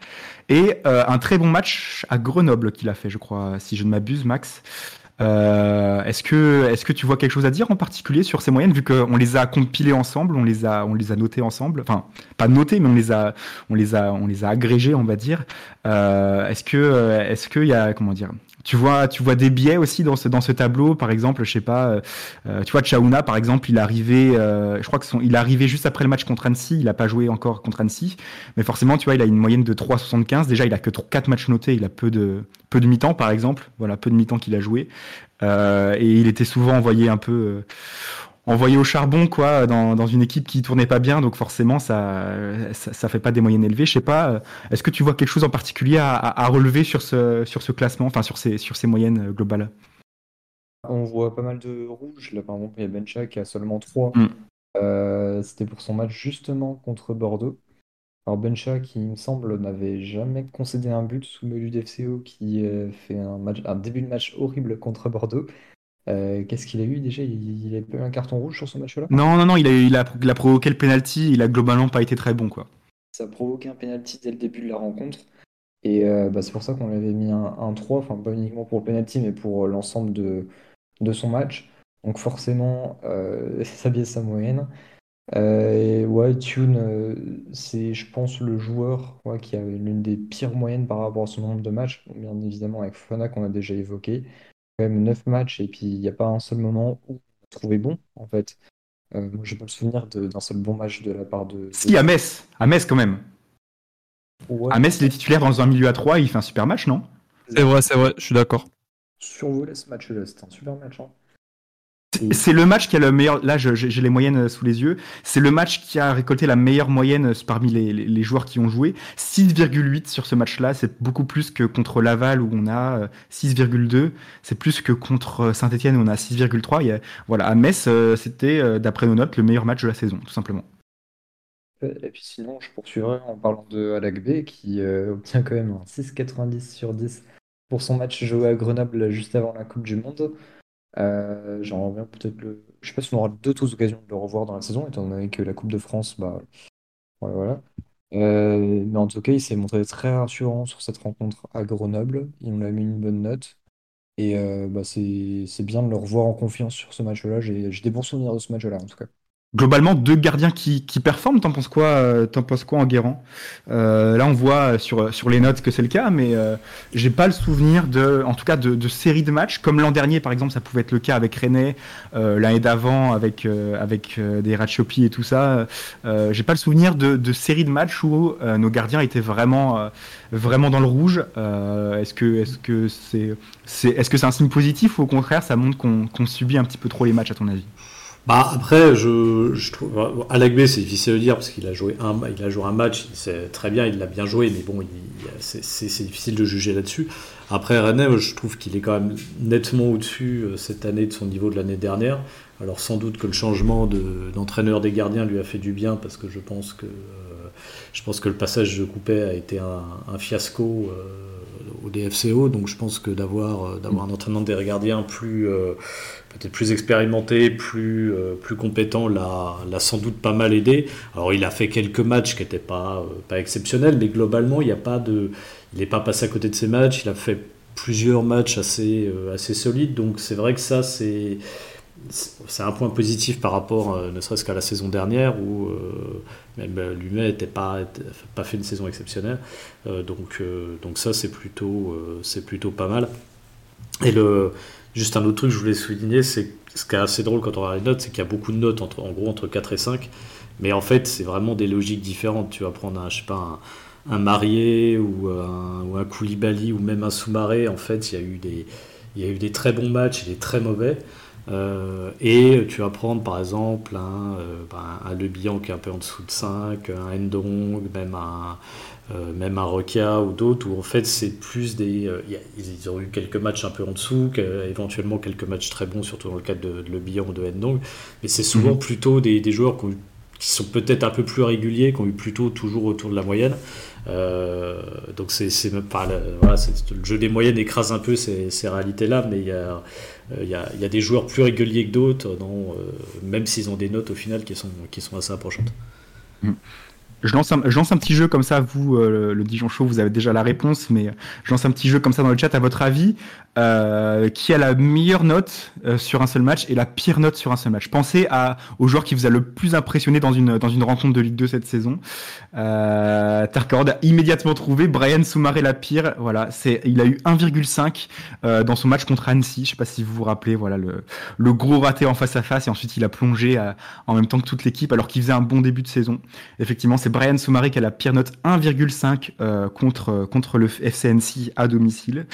Et euh, un très bon match à Grenoble qu'il a fait, je crois, si je ne m'abuse, Max. Euh, est-ce que, est-ce que tu vois quelque chose à dire en particulier sur ces moyennes, vu qu'on les a compilées ensemble, on les a, on les a notées ensemble, enfin pas notées, mais on les a, on les a, on les a agrégées, on va dire. Euh, est-ce que, est-ce qu'il y a, comment dire, tu vois, tu vois des biais aussi dans ce, dans ce tableau. Par exemple, je sais pas, euh, euh, tu vois, Chaouna, par exemple, il est arrivé, euh, je crois que son, il est arrivé juste après le match contre Annecy. Il a pas joué encore contre Annecy. Mais forcément, tu vois, il a une moyenne de 3,75. Déjà, il a que 4 matchs notés. Il a peu de, peu de mi-temps, par exemple. Voilà, peu de mi-temps qu'il a joué. et il était souvent envoyé un peu, envoyé au charbon quoi dans, dans, une équipe qui tournait pas bien. Donc forcément ça, ça, ça fait pas des moyennes élevées. Je sais pas euh, est-ce que tu vois quelque chose en particulier à, à, relever sur ce sur ce classement enfin sur ces sur ces moyennes euh, globales? On voit pas mal de rouges là par exemple il y a Bencha qui a seulement 3 mm. euh, c'était pour son match justement contre Bordeaux. Alors Bencha qui il me semble n'avait jamais concédé un but sous le du FCO qui fait un match un début de match horrible contre Bordeaux euh, qu'est-ce qu'il a eu déjà? Il, a eu un carton rouge sur ce match-là? Non, non, non, il a, il, a, il a provoqué le penalty, il a globalement pas été très bon. quoi. Ça a provoqué un penalty dès le début de la rencontre. Et euh, bah, c'est pour ça qu'on avait mis un, 3, enfin pas uniquement pour le penalty, mais pour euh, l'ensemble de, de son match. Donc forcément, ça biaise sa moyenne. et ouais, Tune, c'est je pense le joueur qui a l'une des pires moyennes par rapport à son nombre de matchs. Bien évidemment avec Fana qu'on a déjà évoqué quand même 9 matchs et puis il n'y a pas un seul moment où on a trouvé bon, en fait. Euh, moi, j'ai pas le souvenir d'un seul bon match de la part de. Si, à Metz, à Metz quand même. À Metz, il est titulaire dans un milieu à 3, il fait un super match, non? C'est vrai, c'est vrai, je suis d'accord. Survoler ce match-là, c'était un super match. Hein. C'est le match qui a le meilleur. Là, j'ai les moyennes euh, sous les yeux. C'est le match qui a récolté la meilleure moyenne euh, parmi les, les, joueurs qui ont joué. 6,8 sur ce match-là. C'est beaucoup plus que contre Laval où on a 6,2. Euh, c'est plus que contre Saint-Etienne où on a 6,3. Voilà, à Metz, c'était, d'après nos notes, le meilleur match de la saison, tout simplement. Et puis sinon, je poursuivrai en parlant de Alagbe qui obtient quand même un 6,90 sur 10 pour son match joué à Grenoble juste avant la Coupe du Monde. Euh, J'en reviens peut-être le. Je sais pas si on aura d'autres occasions de le revoir dans la saison, étant donné que la Coupe de France, bah voilà. Euh, mais en tout cas, il s'est montré très rassurant sur cette rencontre à Grenoble. Il nous a mis une bonne note. Et euh, bah, c'est bien de le revoir en confiance sur ce match-là. J'ai des bons souvenirs de ce match-là, en tout cas globalement deux gardiens qui, qui performent. T'en penses quoi euh, T'en penses quoi en Guérand euh, Là, on voit sur sur les notes que c'est le cas, mais euh, j'ai pas le souvenir de, en tout cas, de, de séries de matchs comme l'an dernier, par exemple, ça pouvait être le cas avec René, l'année d'avant avec avec des Ratchopi et tout ça. j'ai pas le souvenir de, de séries de matchs où nos gardiens étaient vraiment vraiment dans le rouge. est-ce que est-ce que c'est c'est est-ce que c'est un signe positif ou au contraire ça montre qu'on qu'on subit un petit peu trop les matchs à ton avis? Bah après, je, je trouve Alagbe, c'est difficile de dire parce qu'il a joué un, il a joué un match, c'est très bien, il l'a bien joué, mais bon, c'est difficile de juger là-dessus. Après René, je trouve qu'il est quand même nettement au-dessus euh, cette année de son niveau de l'année dernière. Alors sans doute que le changement d'entraîneur des gardiens lui a fait du bien parce que je pense que euh, je pense que le passage de Coupet a été un, fiasco. Euh, au DFCO. Donc je pense que d'avoir euh, d'avoir un entraînement des gardiens plus euh, peut-être plus expérimenté, plus euh, plus compétent l'a sans doute pas mal aidé. Alors il a fait quelques matchs qui n'étaient pas pas exceptionnels, mais globalement il n'y pas de n'est pas passé à côté de ces matchs. Il a fait plusieurs matchs assez assez solides. Donc c'est vrai que ça c'est un point positif par rapport, euh, ne serait-ce qu'à la saison dernière, où euh, même euh, lui-même n'était pas, pas fait une saison exceptionnelle. donc, donc ça, c'est plutôt, c'est plutôt pas mal. Et le, juste un autre truc que je voulais souligner, c'est ce qui est assez drôle quand on regarde les notes, c'est qu'il y a beaucoup de notes, entre, en gros, entre 4 et 5. Mais en fait, c'est vraiment des logiques différentes. Tu vas prendre un, je sais pas, un, marié ou un, ou ou même un sous-maré. En fait, il y, a eu des, très bons matchs et des très mauvais. Euh, et tu vas prendre par exemple un, euh, ben, un Le qui est un peu en dessous de 5, un Endong, même un, euh, même un Rokia ou d'autres, où en fait c'est plus des. ils ont eu quelques matchs un peu en dessous, éventuellement quelques matchs très bons, surtout dans le cadre de, Le Bihan ou de Endong, mais c'est souvent mhm. plutôt des, des joueurs qui, qui sont peut-être un peu plus réguliers, qui ont eu plutôt toujours autour de la moyenne. donc c'est. Voilà, le jeu des moyennes écrase un peu ces, ces réalités-là, mais il y a il euh, y, a des joueurs plus réguliers que d'autres, euh, même s'ils ont des notes au final qui sont, qui sont assez approchantes. Mm. Je lance, un, un petit jeu comme ça, vous, euh, le Dijon Show, vous avez déjà la réponse, mais je lance un petit jeu comme ça dans le chat. À votre avis, euh, qui a la meilleure note euh, sur un seul match et la pire note sur un seul match? Pensez à, au joueur qui vous a le plus impressionné dans une, dans une rencontre de Ligue 2 cette saison. Euh, a immédiatement trouvé Brian Soumaré la pire. Voilà, c'est, il a eu 1,5 euh, dans son match contre Annecy. Je sais pas si vous vous rappelez, voilà, le, le gros raté en face à face et ensuite il a plongé en même temps que toute l'équipe alors qu'il faisait un bon début de saison. Effectivement, c'est Brian Soumaré qui a la pire note 1,5 euh, contre, contre le FCNC à domicile.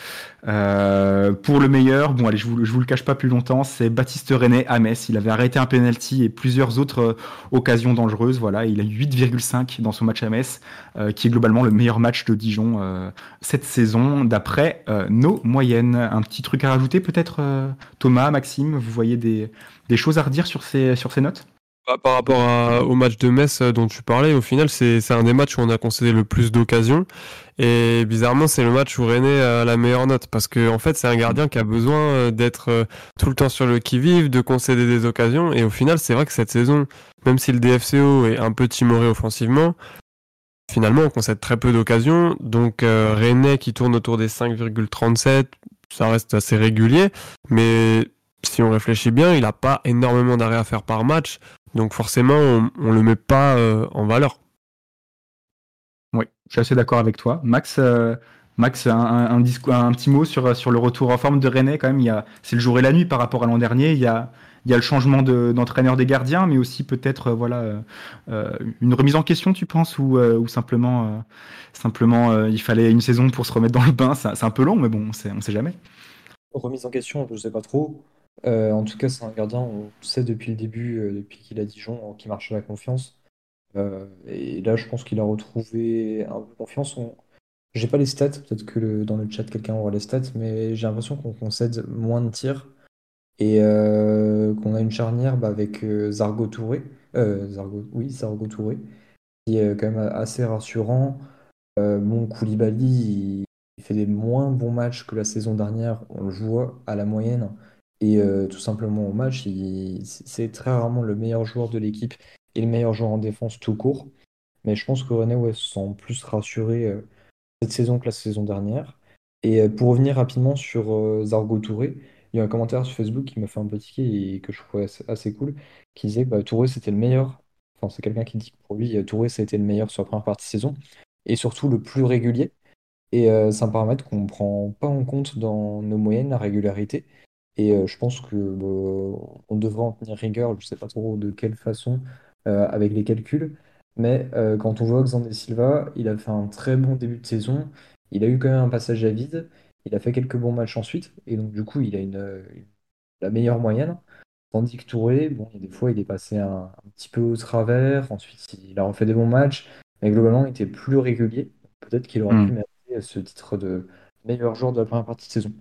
Euh, pour le meilleur, bon je vous, vous le cache pas plus longtemps, c'est Baptiste René à Metz. Il avait arrêté un penalty et plusieurs autres euh, occasions dangereuses. Voilà, il a 8,5 dans son match à Metz, euh, qui est globalement le meilleur match de Dijon euh, cette saison d'après euh, nos moyennes. Un petit truc à rajouter peut-être, euh, Thomas, Maxime, vous voyez des, choses à redire sur ces notes? Bah, Par rapport au match de Metz euh, dont tu parlais, au final, c'est un des matchs où on a concédé le plus d'occasions. Et bizarrement, c'est le match où René a la meilleure note. Parce que, en fait, c'est un gardien qui a besoin euh, d'être euh, tout le temps sur le qui-vive, de concéder des occasions. Et au final, c'est vrai que cette saison, même si le DFCO est un peu timoré offensivement, finalement, on concède très peu d'occasions. Donc, René qui tourne autour des 5,37, ça reste assez régulier. Mais si on réfléchit bien, il n'a pas énormément d'arrêts à faire par match. Donc forcément, on, on le met pas euh, en valeur. Oui, je suis assez d'accord avec toi. Max, euh, Max un, un, un discours- un petit mot sur, sur le retour en forme de René quand même. Il y a, c'est le jour et la nuit par rapport à l'an dernier. Il y a, il y a le changement de- d'entraîneur des gardiens, mais aussi peut-être euh, voilà euh, euh, une remise en question, tu penses, ou, euh, ou simplement, euh, simplement euh, il fallait une saison pour se remettre dans le bain. C'est c'est un peu long, mais bon, on sait, on sait jamais. Remise en question, je sais pas trop. Euh, en tout cas, c'est un gardien, on sait depuis le début, euh, depuis qu'il a Dijon, qui marche à la confiance. Euh, et là, je pense qu'il a retrouvé un peu confiance. On... J'ai pas les stats, peut-être que dans le chat quelqu'un aura les stats, mais j'ai l'impression qu'on concède moins de tirs et qu'on a une charnière bah, avec Zargo Touré, oui, Zargo Touré, qui est quand même assez rassurant. Bon, Koulibaly, il fait des moins bons matchs que la saison dernière, on le voit à la moyenne. Et euh, tout simplement au match, c'est très rarement le meilleur joueur de l'équipe et le meilleur joueur en défense tout court. Mais je pense que René ouais, se sent plus rassuré euh, cette saison que la saison dernière. Et euh, pour revenir rapidement sur Zargo Touré, il y a un commentaire sur Facebook qui m'a fait un peu tiquer et que je trouvais assez, cool, qui disait que bah, Touré c'était le meilleur. Enfin, c'est quelqu'un qui dit que pour lui, Touré ça a été le meilleur sur la première partie de saison et surtout le plus régulier. Et c'est un paramètre qu'on ne prend pas en compte dans nos moyennes, la régularité. Et euh, je pense que bah, on devrait en tenir rigueur, je ne sais pas trop de quelle façon, euh, avec les calculs. Mais euh, quand on voit Xander Silva, il a fait un très bon début de saison. Il a eu quand même un passage à vide. Il a fait quelques bons matchs ensuite. Et donc, du coup, il a une, une- la meilleure moyenne. Tandis que Touré, bon, il y a des fois, il est passé un, un petit peu au travers. Ensuite, il a refait des bons matchs. Mais globalement, il était plus régulier. Peut-être qu'il aurait Mm. pu mériter ce titre de meilleur joueur de la première partie de saison.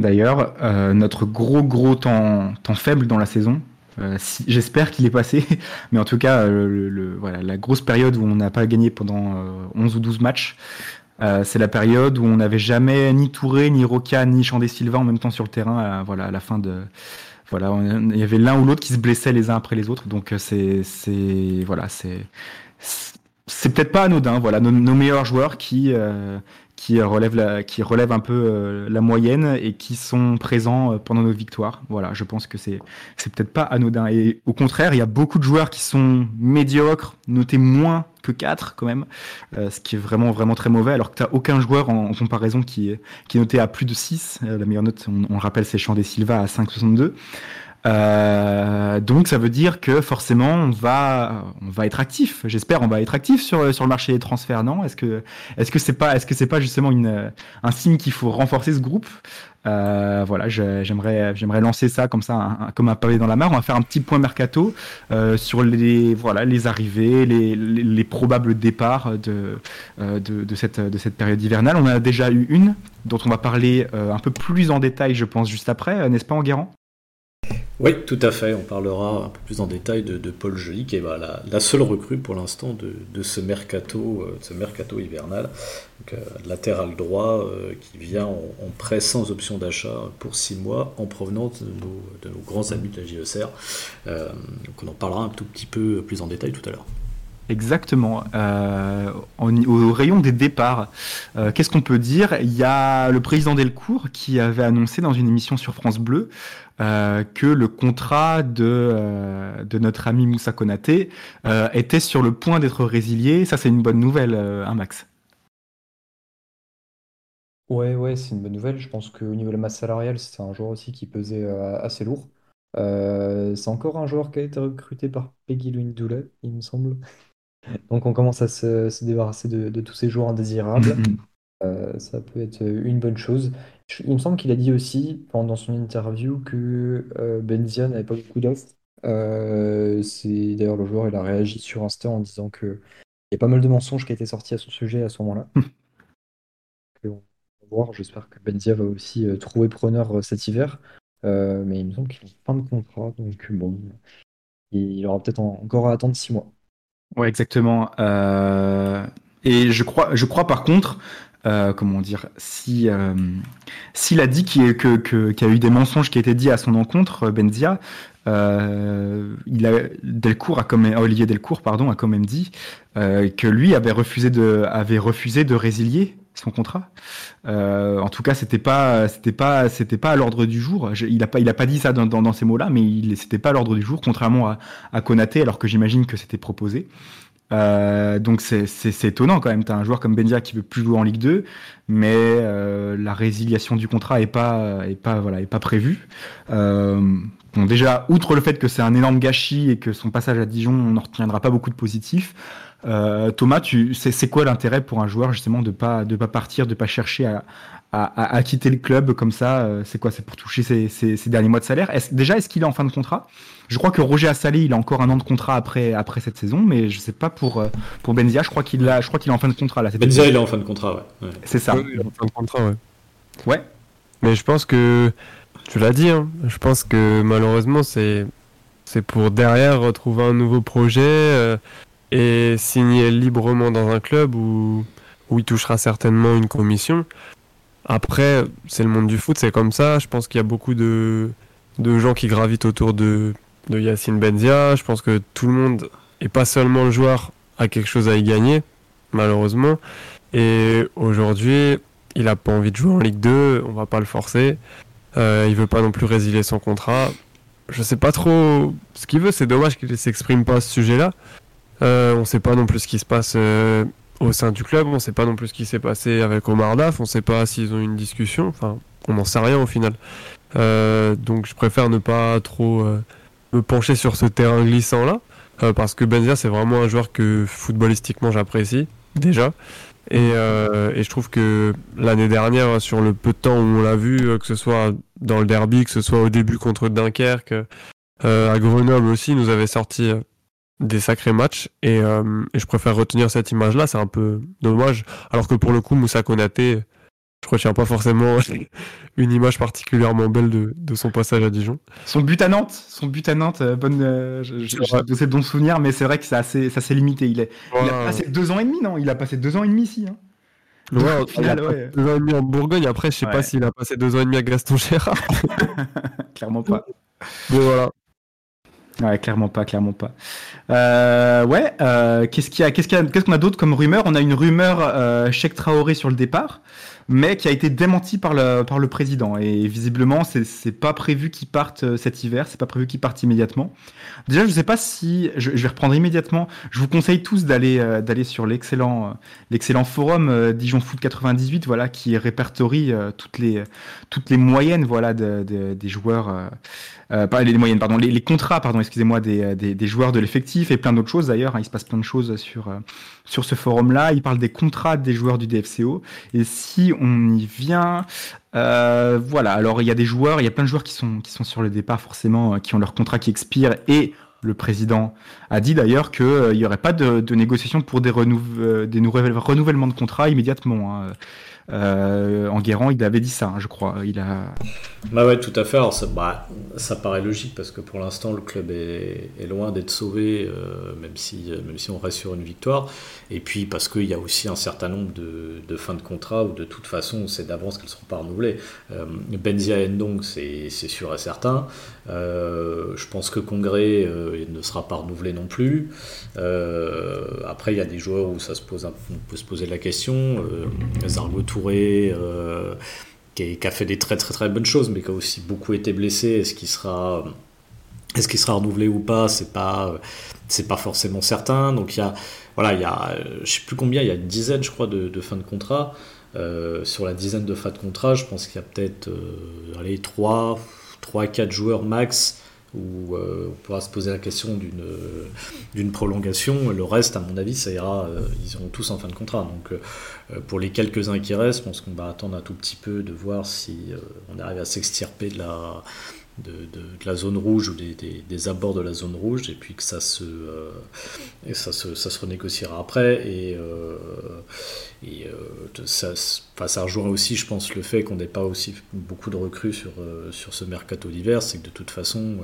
D'ailleurs, euh, notre gros gros temps, faible dans la saison, euh, j'espère qu'il est passé, mais en tout cas, euh, voilà, la grosse période où on n'a pas gagné pendant euh, 11 ou 12 matchs, c'est la période où on n'avait jamais ni Touré, ni Roca, ni Chandé Silva en même temps sur le terrain. à- voilà, la fin de, voilà, il y avait l'un ou l'autre qui se blessait les uns après les autres. Donc c'est, c'est, voilà, c'est, c'est peut-être pas anodin. Voilà, nos, meilleurs joueurs qui, qui relèvent la, qui relèvent un peu euh, la moyenne et qui sont présents euh, pendant nos victoires. Voilà, je pense que c'est, c'est peut-être pas anodin. Et au contraire, il y a beaucoup de joueurs qui sont médiocres, notés moins que 4 quand même, euh, ce qui est vraiment vraiment très mauvais, alors que tu aucun joueur en, comparaison qui qui est noté à plus de 6. Euh, la meilleure note, on, on le rappelle, c'est Chandé Silva à 5,62. Euh, donc ça veut dire que forcément on va on va être actif. J'espère on va être actif sur sur le marché des transferts. Non? Est-ce que est-ce que c'est pas est-ce que c'est pas justement une un signe qu'il faut renforcer ce groupe? Euh, Voilà, j'aimerais j'aimerais lancer ça comme ça un- comme un pavé dans la mare. On va faire un petit point mercato euh, sur les voilà les arrivées, les, les, les probables départs de, euh, de de cette de cette période hivernale. On a déjà eu une dont on va parler euh, un peu plus en détail, je pense, juste après, n'est-ce pas, Enguerrand? Oui, tout à fait. On parlera un peu plus en détail de, Paul Joly, qui est bah, la, seule recrue pour l'instant de, ce mercato, euh, ce mercato hivernal. Euh, latéral droit euh, qui vient en, prêt sans option d'achat pour 6 mois en provenance de nos, de nos grands amis de la JECR. Euh, donc on en parlera un tout petit peu plus en détail tout à l'heure. Exactement. Euh, au rayon des départs, euh, qu'est-ce qu'on peut dire? Il y a le président Delcourt qui avait annoncé dans une émission sur France Bleu euh, que le contrat de, de notre ami Moussa Konaté était sur le point d'être résilié. Ça, c'est une bonne nouvelle, hein, Max Ouais, ouais, c'est une bonne nouvelle. Je pense qu'au niveau de la masse salariale, c'est un joueur aussi qui pesait assez lourd. C'est encore un joueur qui a été recruté par Peggy Louis il me semble. Donc on commence à se, se débarrasser de, de tous ces joueurs indésirables. Mhm. Euh, ça peut être une bonne chose. Je- Il me semble qu'il a dit aussi pendant son interview que euh, Benzia n'avait pas beaucoup d'offres. Euh, c'est d'ailleurs le joueur, il a réagi sur Insta en disant que il y a pas mal de mensonges qui étaient sortis à son sujet à ce moment-là. Que on va voir. J'espère que Benzia va aussi trouver preneur cet hiver. Mais il me semble qu'il en fin de contrat, donc bon, il il aura peut-être en- encore à attendre six mois. Ouais, exactement. Euh, et je crois, je crois par contre, euh, comment dire, si euh, s'il a dit qu'il que, que- y a eu des mensonges qui étaient dits à son encontre, euh, Benzia, euh, il a Delcourt a quand même, Olivier Delcourt, pardon, a quand même dit euh, que lui avait refusé de avait refusé de résilier son contrat. Euh, en tout cas, c'était pas c'était pas c'était pas à l'ordre du jour. Il a pas il a pas dit ça dans, ces mots-là, mais il c'était pas à l'ordre du jour, contrairement à, à Konaté, alors que j'imagine que c'était proposé. Euh, donc c'est c'est- étonnant quand même. T'as un joueur comme Benzia qui veut plus jouer en Ligue 2, mais euh, la résiliation du contrat est pas est pas voilà est pas prévue. Bon déjà outre le fait que c'est un énorme gâchis et que son passage à Dijon on n'en retiendra pas beaucoup de positifs. Euh, Thomas, tu c'est c'est quoi l'intérêt pour un joueur justement de pas de pas partir, de pas chercher à à, à- à quitter le club comme ça euh, C'est quoi C'est pour toucher ses, ses- ses derniers mois de salaire? Est-ce- Déjà, est-ce qu'il est en fin de contrat? Je crois que Roger Assalé, il a encore un an de contrat après après cette saison, mais je sais pas pour euh, pour Benzia. Je crois qu'il a, je crois qu'il est en fin de contrat là. Benzia, il est en fin de contrat, ouais. ouais. C'est ça. Oui, en fin de contrat, ouais. Ouais. Mais je pense que, tu l'as dit, hein, je pense que malheureusement, c'est c'est pour derrière retrouver un nouveau projet euh, et signer librement dans un club où, où il touchera certainement une commission. Après, c'est le monde du foot, c'est comme ça. Je pense qu'il y a beaucoup de, de gens qui gravitent autour de, de Yacine Benzia. Je pense que tout le monde, et pas seulement le joueur, a quelque chose à y gagner, malheureusement. Et aujourd'hui, il a pas envie de jouer en Ligue 2, on va pas le forcer. Euh, il veut pas non plus résilier son contrat. Je sais pas trop ce qu'il veut, c'est dommage qu'il s'exprime pas à ce sujet-là. Euh, on sait pas non plus ce qui se passe euh, au sein du club, on sait pas non plus ce qui s'est passé avec Omar Daf, on sait pas s'ils ont eu une discussion, enfin, on n'en sait rien au final. Euh, donc je préfère ne pas trop euh, me pencher sur ce terrain glissant là, euh, parce que Benzia c'est vraiment un joueur que footballistiquement j'apprécie déjà. Et, euh, et je trouve que l'année dernière, sur le peu de temps où on l'a vu, que ce soit dans le derby, que ce soit au début contre Dunkerque, euh, à Grenoble aussi, nous avait sorti des sacrés matchs. Et, euh, et je préfère retenir cette image-là, c'est un peu dommage. Alors que pour le coup, Moussa Konaté, je retiens pas forcément une image particulièrement belle de, de son passage à Dijon. Son but à Nantes, son but à Nantes, euh, bonne, euh, je- de bons souvenirs, mais c'est vrai que c'est assez, ça s'est limité. Il, est, il a passé deux ans et demi, non? Il a passé deux ans et demi ici. Hein. Ouais, il final, a ouais. passé deux ans et demi en Bourgogne. Après, je sais pas s'il a passé deux ans et demi à Gaston Gérard. Clairement pas. Mais voilà. Ouais, clairement pas, clairement pas. Euh, ouais, euh, qu'est-ce qu'il y a, qu'est-ce qu'on a d'autre comme rumeur? On a une rumeur euh, Traoré sur le départ, mais qui a été démentie par le par le président. Et visiblement, c'est pas prévu qu'il parte euh, cet hiver, c'est pas prévu qu'il parte immédiatement. Déjà, je sais pas si je, vais reprendre immédiatement. Je vous conseille tous d'aller euh, d'aller sur l'excellent l'excellent forum Dijon Foot 98, voilà, qui répertorie toutes les toutes les moyennes, voilà, de- des joueurs. Euh, les moyennes, pardon, les, contrats, pardon, excusez-moi, des, euh, des, des joueurs de l'effectif et plein d'autres choses d'ailleurs. hein, il se passe plein de choses sur euh, sur ce forum-là. Il parle des contrats des joueurs du DFCO. Et si on y vient, voilà. Alors il y a des joueurs, il y a plein de joueurs qui sont qui sont sur le départ forcément, qui ont leur contrat qui expire et le président a dit d'ailleurs qu'il n'y aurait pas de, de négociation pour des, renouve- des renouvellements de contrats immédiatement. hein. Euh, en Guérant, il avait dit ça, hein, je crois. Il a. Bah ouais, tout à fait. Bah, ça paraît logique parce que pour l'instant, le club est, loin d'être sauvé, euh, même, si, même si on reste sur une victoire. Et puis parce qu'il y a aussi un certain nombre de, fins de contrat où de toute façon, on sait d'avance qu'elles ne seront pas renouvelées. Euh, Benzia Ndong, c'est sûr et certain. Euh, je pense que Congrès euh, ne sera pas renouvelé non plus. Euh, après, il y a des joueurs où ça se pose on peut se poser la question. Euh, Zargo Euh, qui, a fait des très très très bonnes choses, mais qui a aussi beaucoup été blessé. Est-ce qu'il sera, est-ce sera renouvelé ou pas C'est pas, pas forcément certain. Donc il y a, voilà, il y a, je sais plus combien, il y a une dizaine, je crois, de, de fins de contrat. Euh, sur la dizaine de fins de contrat, je pense qu'il y a peut-être, euh, allez, 3, 3 4 joueurs max où euh, on pourra se poser la question d'une euh, d'une prolongation. Le reste, à mon avis, ça ira. euh, ils seront tous en fin de contrat. Donc, euh, pour les quelques-uns qui restent, je pense qu'on va attendre un tout petit peu de voir si euh, on arrive à s'extirper de la, de, de- de la zone rouge ou des, des- des abords de la zone rouge, et puis que ça se, euh, et ça se, ça se renégociera après. Et, euh, et euh, ça, enfin, ça rejoint aussi, je pense, le fait qu'on n'ait pas aussi beaucoup de recrues sur, sur ce mercato d'hiver, c'est que de toute façon,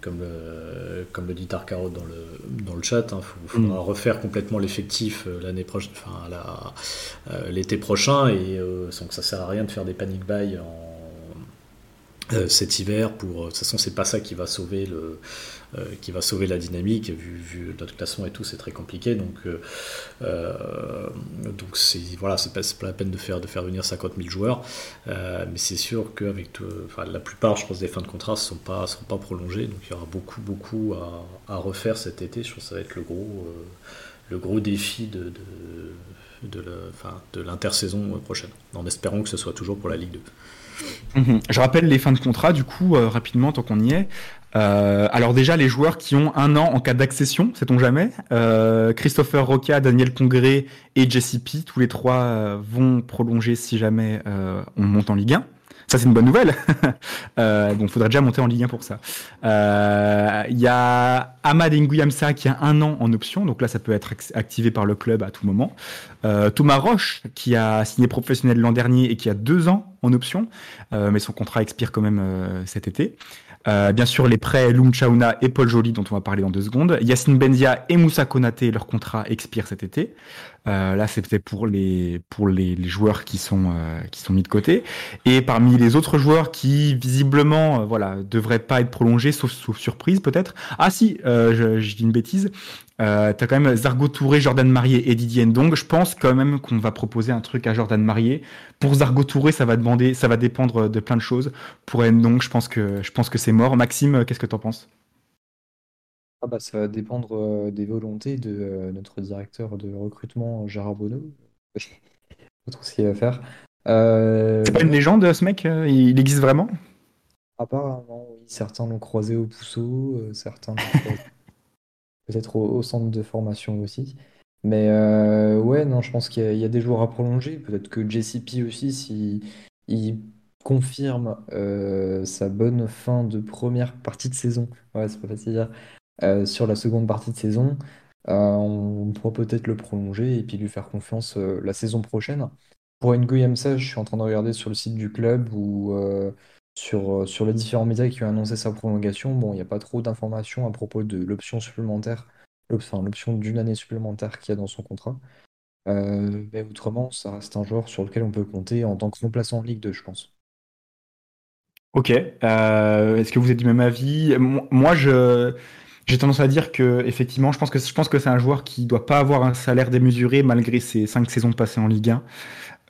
comme, le, comme le dit Tarkaro dans le, dans le chat, il faudra refaire complètement l'effectif l'année prochaine, enfin la- l'été prochain, et euh, donc ça sert à rien de faire des panic buy en cet hiver pour de toute façon c'est pas ça qui va sauver le euh, qui va sauver la dynamique vu, vu notre classement et tout c'est très compliqué. Donc euh, euh, donc c'est voilà c'est pas, pas la peine de faire de faire venir 50 000 joueurs. Euh, mais c'est sûr qu'avec enfin, la plupart je pense des fins de contrat sont pas sont pas prolongées. Donc il y aura beaucoup beaucoup à, à refaire cet été. Je pense que ça va être le gros euh, le gros défi de, de, l'intersaison prochaine en espérant que ce soit toujours pour la Ligue 2 Mhm. Je rappelle les fins de contrat, du coup, euh, rapidement, tant qu'on y est. Euh, alors déjà, les joueurs qui ont un an en cas d'accession, sait-on jamais? Euh, Christopher Roca, Daniel Congré et Jesse P, tous les trois vont prolonger si jamais on monte en Ligue 1. Ça, c'est une bonne nouvelle. euh, bon, faudrait déjà monter en Ligue 1 pour ça. Euh, Il y a Ahmad Nguyamsa qui a un an en option, donc là, ça peut être ac- activé par le club à tout moment. Euh, Thomas Roche, qui a signé professionnel l'an dernier et qui a deux ans en option, euh, mais son contrat expire quand même cet été. Euh, bien sûr, les prêts Loum Chaouna et Paul Joly, dont on va parler dans deux secondes. Yacine Benzia et Moussa Konaté, leur contrat expire cet été. Euh, là, peut-être pour les pour les, les joueurs qui sont euh, qui sont mis de côté. Et parmi les autres joueurs qui visiblement, euh, voilà, devraient pas être prolongés, sauf, sauf surprise peut-être. Ah si, euh, je, je dis une bêtise. Euh, T'as quand même Zargo Touré, Jordan Marié et Didier Ndong. Je pense quand même qu'on va proposer un truc à Jordan Marié. Pour Zargo Touré, ça va demander, ça va dépendre de plein de choses. Pour Ndong, je pense que je pense que c'est mort. Maxime, qu'est-ce que t'en penses? Ah bah, ça va dépendre euh, des volontés de euh, notre directeur de recrutement, Gérard Bonneau. Pas trop ce qu'il va faire. Euh, C'est pas une légende, ce mec? Il existe vraiment? Apparemment, oui, certains l'ont croisé au Pousseau, certains l'ont croisé peut-être au, centre de formation aussi. Mais euh, ouais, non, je pense qu'il y, a- des joueurs à prolonger. Peut-être que JCP aussi, si il confirme euh, sa bonne fin de première partie de saison, ouais, c'est pas facile à dire, euh, sur la seconde partie de saison, on pourra peut-être le prolonger et puis lui faire confiance la saison prochaine. Pour Nguyamsa, je suis en train de regarder sur le site du club euh, sur, euh, sur les différents médias qui ont annoncé sa prolongation. Bon, il n'y a pas trop d'informations à propos de l'option supplémentaire, enfin, l'option d'une année supplémentaire qu'il y a dans son contrat. Euh, mais autrement, ça reste un joueur sur lequel on peut compter en tant que remplaçant en Ligue 2, je pense. Ok. Euh, Est-ce que vous êtes du même avis? Mo- Moi, je j'ai tendance à dire que effectivement, je pense que je pense que c'est un joueur qui doit pas avoir un salaire démesuré malgré ses cinq saisons passées en Ligue 1.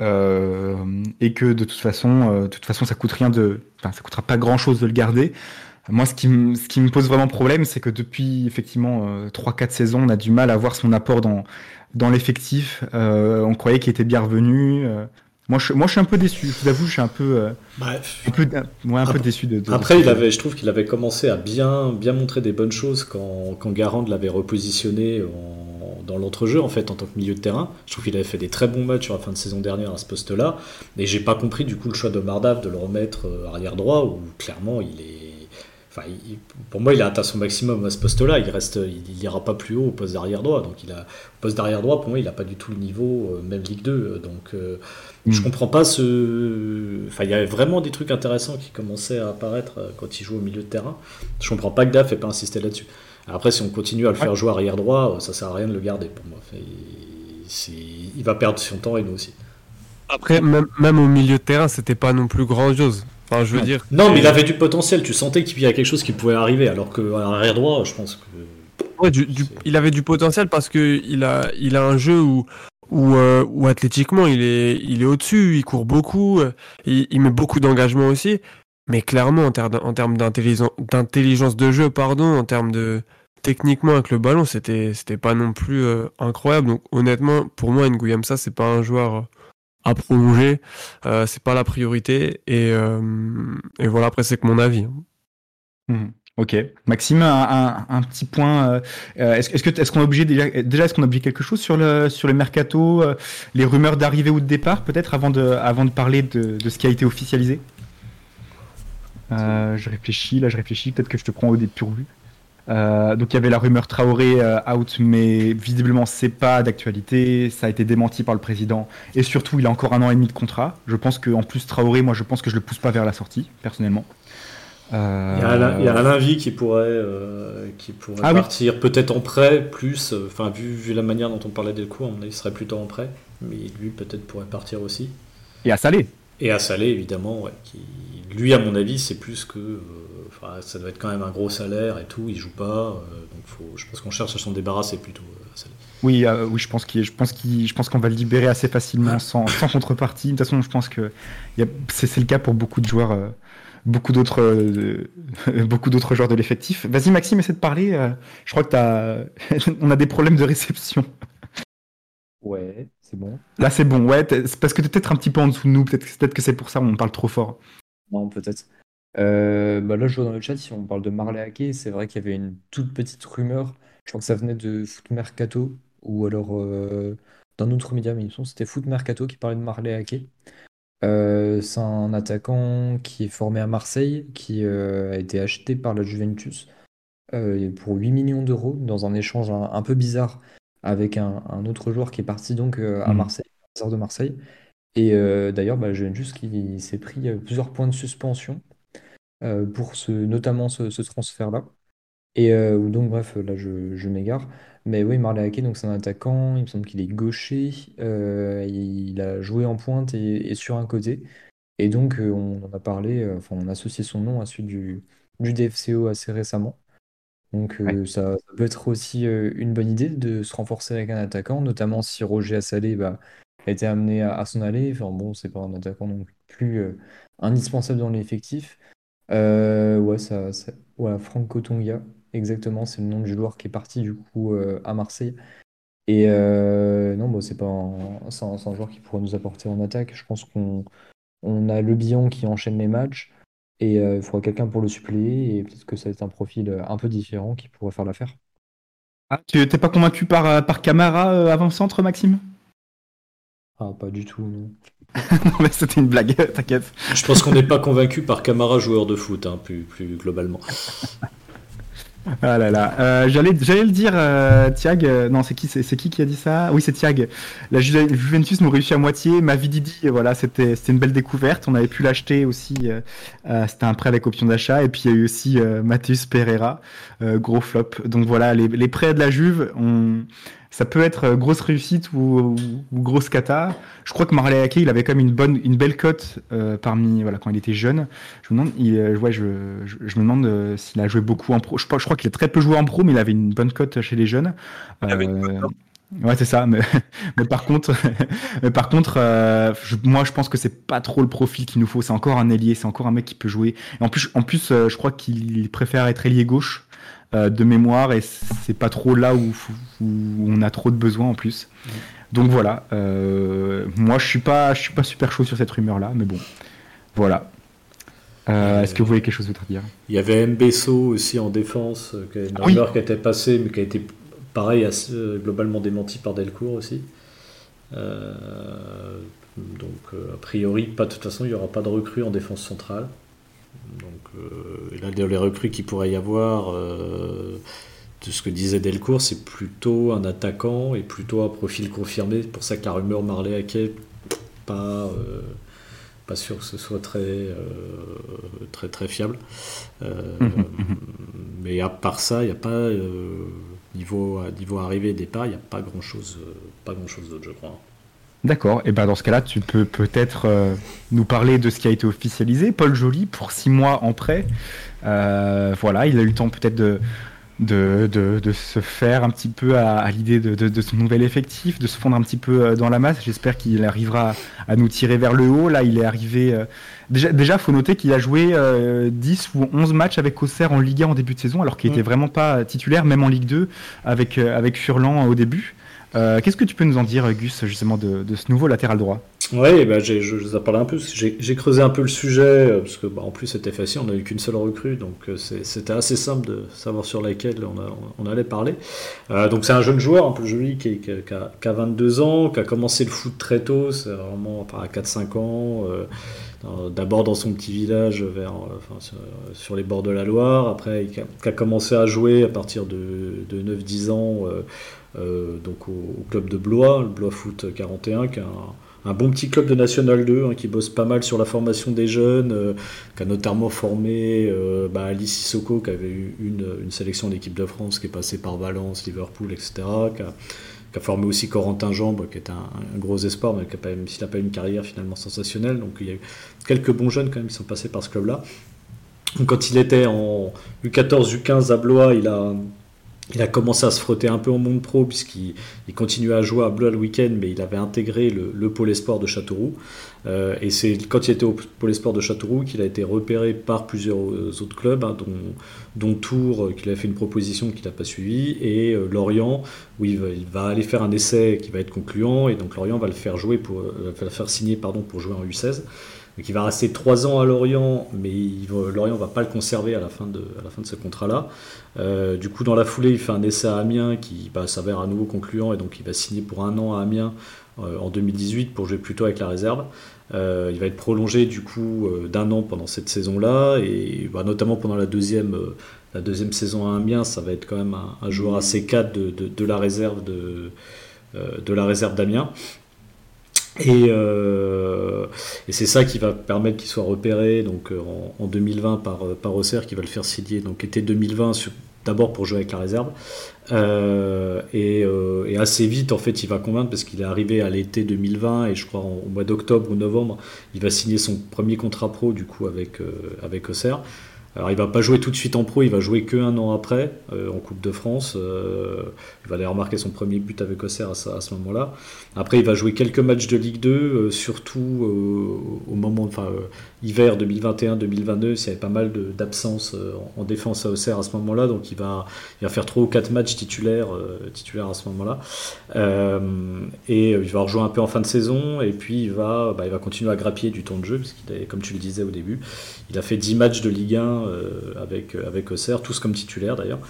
Euh, et que de toute façon, euh, de toute façon, ça coûte rien de, enfin, ça coûtera pas grand chose de le garder. Moi, ce qui, me- ce qui me pose vraiment problème, c'est que depuis effectivement euh, 3-4 saisons, on a du mal à voir son apport dans, dans l'effectif. Euh, on croyait qu'il était bien revenu. Euh, moi, je, moi, je suis un peu déçu. Je vous avoue, je suis un peu, euh, Bref. un peu, ouais, un peu déçu de. de- Après, de- il avait, je trouve qu'il avait commencé à bien, bien montrer des bonnes choses quand, quand Garand l'avait repositionné en- dans l'entrejeu, en fait, en tant que milieu de terrain. Je trouve qu'il avait fait des très bons matchs sur la fin de saison dernière à ce poste-là. Et j'ai pas compris, du coup, le choix de Mardav de le remettre euh, arrière droit, où clairement, il est. Enfin, il- pour moi, il a atteint son maximum à ce poste-là. Il reste, il n'ira pas plus haut au poste d'arrière droit. Donc, il a, au poste d'arrière droit, pour moi, il n'a pas du tout le niveau, euh, même Ligue 2. Donc, euh, je Mm. comprends pas ce. Enfin, il y avait vraiment des trucs intéressants qui commençaient à apparaître euh, quand il joue au milieu de terrain. Je comprends pas que Daf ait pas insisté là-dessus. Après, si on continue à le faire jouer arrière droit, euh, ça sert à rien de le garder pour moi. Il, va perdre son temps et nous aussi. Après, même, même au milieu de terrain, c'était pas non plus grandiose. Enfin, je veux Non. dire. Non, mais il avait du potentiel. Tu sentais qu'il y a quelque chose qui pouvait arriver. Alors qu'à l'arrière droit, je pense que. Ouais, du- du- il avait du potentiel parce que il a, il a un jeu où, où, euh, où athlétiquement il est, il est au-dessus, il court beaucoup, euh, il, il met beaucoup d'engagement aussi. Mais clairement, en, ter- en termes d'intelligence, de jeu, pardon, en termes de techniquement avec le ballon, c'était, pas non plus euh, incroyable. Donc honnêtement, pour moi, Nguyamsa, c'est pas un joueur euh, à prolonger, euh, c'est pas la priorité. Et, voilà, après c'est que mon avis. hein. Mhm. Ok. Maxime, un, petit point. est-ce, qu'on est obligé déjà, déjà est-ce qu'on a oublié quelque chose sur le sur le mercato, les rumeurs d'arrivée ou de départ, peut-être avant de avant de parler de, de ce qui a été officialisé? Euh, je réfléchis, là je réfléchis, peut-être que je te prends au dépourvu. Euh, donc il y avait la rumeur Traoré euh, out, mais visiblement c'est pas d'actualité. Ça a été démenti par le président et surtout il a encore un an et demi de contrat. Je pense que en plus Traoré, moi je pense que je le pousse pas vers la sortie personnellement. Il y a Alain, il y a Alain Vie qui pourrait, euh, qui pourrait Ah oui. partir peut-être en prêt, plus, enfin vu, vu la manière dont on parlait Delcourt, on il serait plutôt en prêt, mais lui peut-être pourrait partir aussi. Et à Salé. Et à Salé évidemment, ouais, qui, lui à mon avis c'est plus que, euh, ça doit être quand même un gros salaire et tout, il joue pas, euh, donc faut, je pense qu'on cherche à s'en débarrasser plutôt. euh, à Salé. Oui, euh, oui, je pense qu'il, je pense qu'il, je pense qu'on va le libérer assez facilement, sans, sans contrepartie. De toute façon, je pense que c'est, c'est le cas pour beaucoup de joueurs, euh, beaucoup d'autres, euh, beaucoup d'autres joueurs de l'effectif. Vas-y, Maxime, essaie de parler. euh, je crois que t'as, on a des problèmes de réception. Ouais, c'est bon? Là, c'est bon. Ouais, c'est parce que t'es peut-être un petit peu en dessous de nous. Peut-être, que- peut-être que c'est pour ça on parle trop fort. Non, peut-être. Euh, bah là, je vois dans le chat, si on parle de Marley Hackey, c'est vrai qu'il y avait une toute petite rumeur. Je crois que ça venait de Foot Mercato ou alors euh, d'un autre média, mais il me semble que c'était Foot Mercato qui parlait de Marley Hackey. Euh, c'est un attaquant qui est formé à Marseille, qui euh, a été acheté par la Juventus euh, pour 8 millions d'euros dans un échange un, un peu bizarre avec un, un autre joueur qui est parti donc euh, à Mhm. Marseille, sort de Marseille. Et euh, d'ailleurs, bah, la Juventus qui s'est pris euh, plusieurs points de suspension pour ce, notamment ce, ce transfert-là. Et euh, donc, bref, là, je, je m'égare. Mais oui, Marley Hackey, donc c'est un attaquant, il me semble qu'il est gaucher, euh, il a joué en pointe et, et sur un côté. Et donc, on en a parlé, enfin, on a associé son nom à celui du, du DFCO assez récemment. Donc, euh, ça, ça peut être aussi euh, une bonne idée de se renforcer avec un attaquant, notamment si Roger Assalé bah, a été amené à, à s'en aller. Enfin, bon, c'est pas un attaquant non plus euh, indispensable dans l'effectif. Euh, ouais, ça, ça- ouais, Franco Tonga, exactement, c'est le nom du joueur qui est parti du coup euh, à Marseille. Et euh, non, bon, c'est pas un, c'est un, c'est un joueur qui pourrait nous apporter en attaque. Je pense qu'on on a Le Bihan qui enchaîne les matchs et euh, il faudra quelqu'un pour le suppléer. Et peut-être que ça va être un profil euh, un peu différent qui pourrait faire l'affaire. Ah, tu t'es pas convaincu par euh, par Camara euh, avant-centre, Maxime? Ah, pas du tout, non. Non, mais c'était une blague. T'inquiète. Je pense qu'on n'est pas convaincu par Camara joueur de foot, hein, plus, plus globalement. Ah là là, Euh, j'allais j'allais le dire, euh, Thiag. euh, non, c'est qui, c'est qui qui a dit ça? Oui, c'est Thiag. La Ju- Juventus nous réussit à moitié. Mavididi, voilà, c'était c'était une belle découverte. On avait pu l'acheter aussi. euh, c'était un prêt avec option d'achat. Et puis il y a eu aussi Matheus Pereira, gros flop. Donc voilà, les, les prêts de la Juve, on, ça peut être euh, grosse réussite ou, ou, ou grosse cata. Je crois que Marley Ake, il avait quand même une bonne, une belle cote euh, parmi, voilà, quand il était jeune. Je me demande, il, euh, ouais, je, je, je me demande euh, s'il a joué beaucoup en pro. Je, crois- je crois qu'il a très peu joué en pro, mais il avait une bonne cote chez les jeunes. avait une Euh, Ouais, c'est ça. Mais, mais par contre, mais par contre, euh, je- moi, je pense que c'est pas trop le profil qu'il nous faut. C'est encore un ailier, c'est encore un mec qui peut jouer. Et en plus, en plus, euh, je crois qu'il préfère être ailier gauche euh, de mémoire, et c'est pas trop là où, où on a trop de besoins en plus. Donc voilà. euh, moi, je suis pas, je suis pas super chaud sur cette rumeur-là, mais bon, voilà. Euh, Est-ce que vous voulez quelque chose d'autre à dire? Il y avait Mbesso aussi en défense, une Ah oui. rumeur qui était passée, mais qui a été pareil, globalement démenti par Delcourt aussi. Donc, a priori, pas, de toute façon, il n'y aura pas de recrue en défense centrale. Donc, euh, et là, les recrues qu'il pourrait y avoir, de ce que disait Delcourt, c'est plutôt un attaquant et plutôt un profil confirmé. C'est pour ça que la rumeur Marley Hackey, pas pas sûr que ce soit très, euh, très, très fiable. Euh, mais à part ça, il n'y a pas, euh, niveau, niveau arrivée et départ, il n'y a pas grand-chose pas grand chose d'autre, je crois. D'accord, et ben dans ce cas-là, tu peux peut-être nous parler de ce qui a été officialisé. Paul Joly, pour six mois en prêt, voilà, il a eu le temps peut-être de, de, de, se faire un petit peu à, l'idée de, de, son nouvel effectif, de se fondre un petit peu euh, dans la masse. J'espère qu'il arrivera à nous tirer vers le haut. Là, il est arrivé. Euh, déjà, déjà, faut noter qu'il a joué 10 euh, ou 11 matchs avec Auxerre en Ligue 1 en début de saison, alors qu'il n'était mm. vraiment pas titulaire, même en Ligue 2, avec, avec Furlan au début. Qu'est-ce que tu peux nous en dire, Gus, justement, de, ce nouveau latéral droit? Oui, bah je, vous en un peu, j'ai creusé un peu le sujet, euh, parce que bah, en plus c'était facile, on n'a eu qu'une seule recrue, donc euh, c'était assez simple de savoir sur laquelle on, allait parler. Euh, donc c'est un jeune joueur un peu joli qui, a, 22 ans, qui a commencé le foot très tôt, c'est vraiment à 4-5 ans, d'abord dans son petit village sur, les bords de la Loire, après qui a, commencé à jouer à partir de, 9-10 ans donc au, club de Blois, le Blois Foot 41, qui a un un bon petit club de National 2 hein, qui bosse pas mal sur la formation des jeunes, euh, qui a notamment formé euh, bah, Alice Sissoko, qui avait eu une, sélection d'équipe de France, qui est passée par Valence, Liverpool, etc. Qui a, formé aussi Corentin Jambe, qui est un, gros espoir, mais qui a pas, n'a pas eu une carrière finalement sensationnelle. Donc il y a eu quelques bons jeunes quand même qui sont passés par ce club-là. Quand il était en U14, U15 à Blois, il a il a commencé à se frotter un peu en monde pro puisqu'il il continuait à jouer à Blois le week-end, mais il avait intégré le, pôle espoir de Châteauroux. Euh, et c'est quand il était au pôle espoir de Châteauroux qu'il a été repéré par plusieurs euh, autres clubs, hein, dont, dont, Tours, euh, qu'il a fait une proposition qu'il n'a pas suivie, et Lorient, où il va, aller faire un essai qui va être concluant, et donc Lorient va le faire jouer pour, va le faire signer pardon, pour jouer en U16. Il va rester trois ans à Lorient, mais il Lorient va pas le conserver à la fin de, ce contrat-là. Euh, du coup, dans la foulée, il fait un essai à Amiens qui bah, s'avère à nouveau concluant et donc il va signer pour un an à Amiens euh, en 2018 pour jouer plutôt avec la réserve. Euh, il va être prolongé du coup d'un an pendant cette saison-là et bah, notamment pendant la deuxième, saison à Amiens, ça va être quand même un, joueur assez cadre de, la réserve de la réserve d'Amiens. Et, et c'est ça qui va permettre qu'il soit repéré donc, en, 2020 par, par Auxerre qui va le faire signer donc été 2020 sur, d'abord pour jouer avec la réserve. Euh, euh, et, assez vite, en fait, il va convaincre parce qu'il est arrivé à l'été 2020 et je crois au mois d'octobre ou novembre, il va signer son premier contrat pro du coup avec, euh, avec Auxerre. Alors il va pas jouer tout de suite en pro, il va jouer que un an après euh, en Coupe de France. Euh, il va aller remarquer son premier but avec Auxerre à, ce moment-là. Après il va jouer quelques matchs de Ligue 2, euh, surtout au moment, enfin hiver 2021-2022, il y avait pas mal d'absences en, défense à Auxerre à ce moment-là, donc il va, il va faire trois ou quatre matchs titulaires, titulaires à ce moment-là. et il va rejouer un peu en fin de saison, et puis il va, bah, il va continuer à grappiller du temps de jeu, parce qu'il comme tu le disais au début, il a fait 10 matchs de Ligue 1 euh, avec, avec Auxerre, tous comme titulaires d'ailleurs.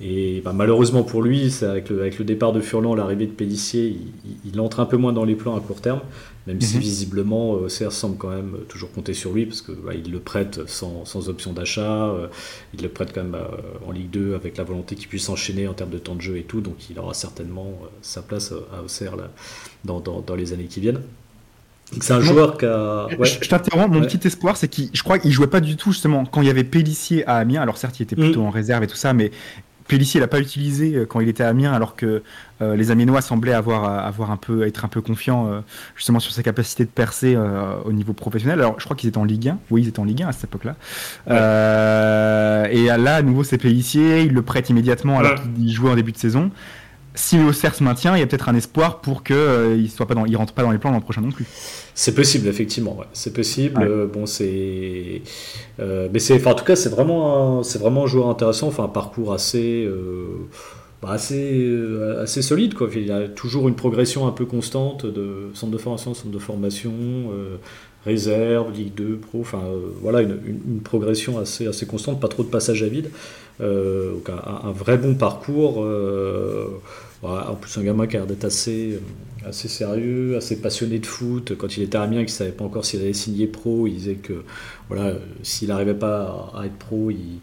Et bah, malheureusement pour lui, avec le, avec le départ de Furlan, l'arrivée de Pellissier, il, entre un peu moins dans les plans à court terme, même si mhm. visiblement Auxerre semble quand même toujours compter sur lui, parce qu'il bah, le prête sans, sans option d'achat, euh, il le prête quand même euh, en Ligue 2 avec la volonté qu'il puisse enchaîner en termes de temps de jeu et tout, donc il aura certainement sa place à Auxerre là, dans, dans, dans les années qui viennent. C'est un joueur qui a. Je, t'interromps, mon petit espoir, c'est qu'il, je crois qu'il jouait pas du tout justement quand il y avait Pellissier à Amiens. Alors certes, il était plutôt mm. en réserve et tout ça, mais Pellissier l'a pas utilisé euh, quand il était à Amiens, alors que euh, les Amiénois semblaient avoir, euh, avoir un peu, être un peu confiants justement sur sa capacité de percer au niveau professionnel. Alors je crois qu'ils étaient en Ligue 1. Oui, ils étaient en Ligue 1 à cette époque-là. et là, à nouveau, c'est Pellissier. Il le prête immédiatement alors qu'il jouait en début de saison si Auxerre se maintient, il y a peut-être un espoir pour qu'il euh, ne soit pas dans, il rentre pas dans les plans l'an prochain non plus. C'est possible, effectivement. C'est possible. Euh, bon, c'est, euh, mais c'est, en tout cas, c'est vraiment, c'est vraiment un joueur intéressant. Enfin, un parcours assez, bah, assez, assez solide. Quoi. Il y a toujours une progression un peu constante de centre de formation, centre de formation réserve, Ligue 2, Pro, enfin voilà, une, une, progression assez, assez constante, pas trop de passage à vide. donc un, un, vrai bon parcours. En plus, un gamin qui a l'air d'être assez, assez sérieux, assez passionné de foot. Quand il était à Amiens, il ne savait pas encore s'il allait signer pro. Il disait que voilà, s'il n'arrivait pas à, être pro, il,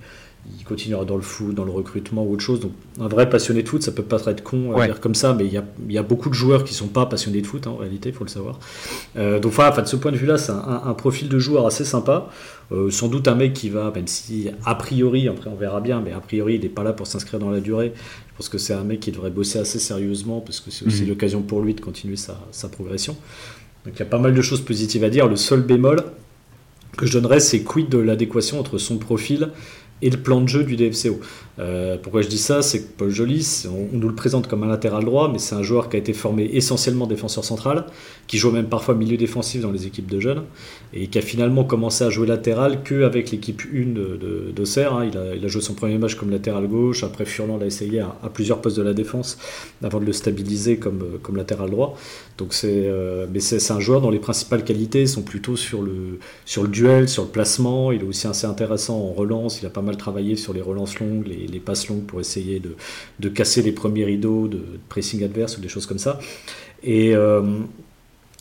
il continuera dans le foot, dans le recrutement ou autre chose. Donc un vrai passionné de foot, ça peut pas être con à dire comme ça, mais il y a, y a, beaucoup de joueurs qui sont pas passionnés de foot hein, en réalité, il faut le savoir. Euh, donc enfin, de ce point de vue-là, c'est un, profil de joueur assez sympa. Euh, sans doute un mec qui va, même si a priori, après on verra bien, mais a priori il n'est pas là pour s'inscrire dans la durée. Je pense que c'est un mec qui devrait bosser assez sérieusement parce que c'est aussi mhm. l'occasion pour lui de continuer sa, sa progression. Donc il y a pas mal de choses positives à dire. Le seul bémol que je donnerais, c'est quid de l'adéquation entre son profil et le plan de jeu du DFCO. Euh, pourquoi je dis ça? C'est que Paul Jolis, on, nous le présente comme un latéral droit, mais c'est un joueur qui a été formé essentiellement défenseur central, qui joue même parfois milieu défensif dans les équipes de jeunes, et qui a finalement commencé à jouer latéral qu'avec l'équipe 1 d'Auxerre. Hein. Il, a, il, a, joué son premier match comme latéral gauche, après Furlan l'a essayé à, plusieurs postes de la défense avant de le stabiliser comme, comme latéral droit. Donc c'est, euh, mais c'est, un joueur dont les principales qualités sont plutôt sur le, duel, sur le placement. Il est aussi assez intéressant en relance. Il a pas mal travaillé sur les relances longues, les passes longues pour essayer de, de, casser les premiers rideaux de pressing adverse ou des choses comme ça. Et euh,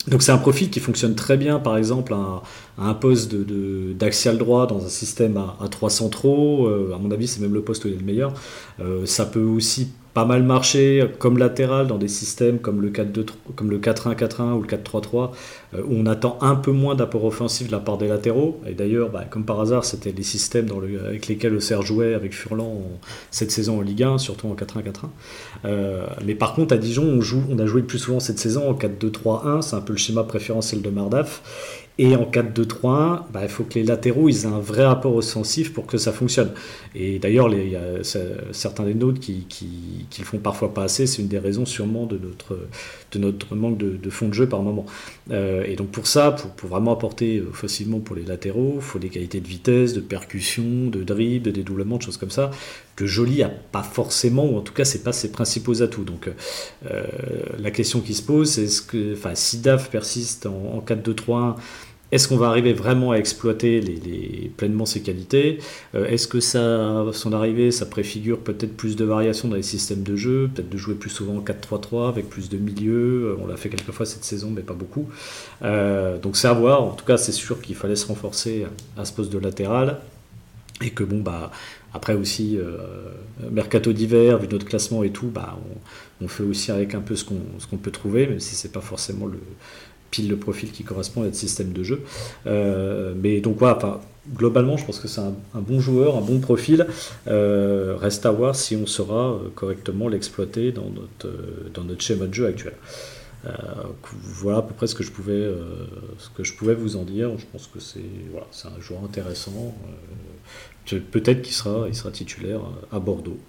donc c'est un profil qui fonctionne très bien, par exemple, à, un poste d'axial droit dans un système à, à 3 centraux. Euh, à mon avis, c'est même le poste où il est le meilleur. Euh, ça peut aussi pas mal marché comme latéral dans des systèmes comme le 4-2 comme le 4-1-4-1 ou le 4-3-3 euh, où on attend un peu moins d'apport offensif de la part des latéraux. Et d'ailleurs bah, comme par hasard c'était les systèmes avec lesquels Auxerre jouait avec Furlan cette saison en Ligue 1 surtout en 4-1-4-1 euh, mais par contre à Dijon on, on a joué le plus souvent cette saison en 4-2-3-1 c'est un peu le schéma préférentiel de Mardaf et en 4-2-3-1, bah, il faut que les latéraux aient un vrai rapport offensif pour que ça fonctionne. Et d'ailleurs, certains des nôtres qui, qui, le font parfois pas assez. C'est une des raisons sûrement de notre, de manque de, fond de jeu par moment. Euh, et donc pour ça, pour, pour, vraiment apporter euh, facilement pour les latéraux, il faut des qualités de vitesse, de percussion, de dribble, de dédoublement, de choses comme ça, que Joly a pas forcément, ou en tout cas c'est pas ses principaux atouts. Donc euh, la question qui se pose, c'est ce que, si DAF persiste en, en 4-2-3-1, est-ce qu'on va arriver vraiment à exploiter les, pleinement ses qualités? Euh, Est-ce que ça, son arrivée, ça préfigure peut-être plus de variations dans les systèmes de jeu, peut-être de jouer plus souvent en 4-3-3 avec plus de milieux? Euh, On l'a fait quelques fois cette saison, mais pas beaucoup. Euh, donc c'est à voir. En tout cas, c'est sûr qu'il fallait se renforcer à ce poste de latéral et que bon bah après aussi mercato d'hiver vu notre classement et tout bah on, fait aussi avec un peu ce qu'on peut trouver même si c'est pas forcément le, pile le profil qui correspond à notre système de jeu. Euh, mais donc voilà, globalement, je pense que c'est un, bon joueur, un bon profil. Euh, reste à voir si on saura euh, correctement l'exploiter dans notre, schéma de jeu actuel. voilà à peu près ce que je pouvais, vous en dire. Je pense que c'est un joueur intéressant. Peut-être qu'il sera, il sera titulaire à Bordeaux.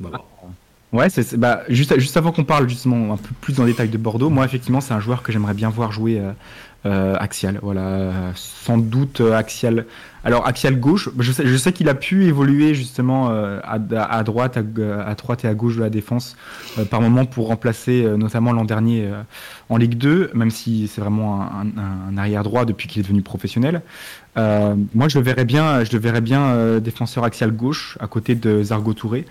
voilà. Ah. Ouais, bah, juste, juste avant qu'on parle justement un peu plus en détail de Bordeaux, moi effectivement c'est un joueur que j'aimerais bien voir jouer euh, euh, axial. Voilà, sans doute euh, axial. Alors axial gauche, je sais, je sais qu'il a pu évoluer justement à, à, droite, à, droite et à gauche de la défense par moment pour remplacer notamment l'an dernier en Ligue 2, même si c'est vraiment un, arrière droit depuis qu'il est devenu professionnel. moi je verrais bien, je le verrais bien défenseur axial gauche à côté de Zargo Touré.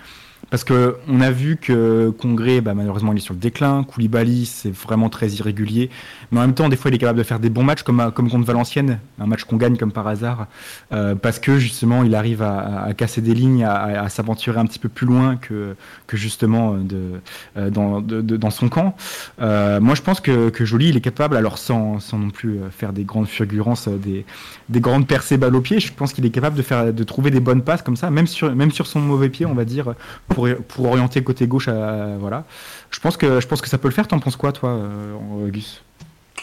Parce que on a vu que Congrès, bah, malheureusement, il est sur le déclin. Koulibaly, c'est vraiment très irrégulier. Mais en même temps, des fois, il est capable de faire des bons matchs, comme, comme contre Valenciennes, un match qu'on gagne comme par hasard, euh, parce que justement, il arrive à, casser des lignes, à, s'aventurer un petit peu plus loin que, justement euh, dans, son camp. Euh, moi, je pense que, que Joly, il est capable, alors sans, non plus faire des grandes fulgurances, des, des grandes percées balles au pied, je pense qu'il est capable de, trouver des bonnes passes comme ça, même sur son mauvais pied, on va dire pour, pour orienter côté gauche. Voilà. Je pense, que, je pense que ça peut le faire. T'en penses quoi, toi, euh, Gus?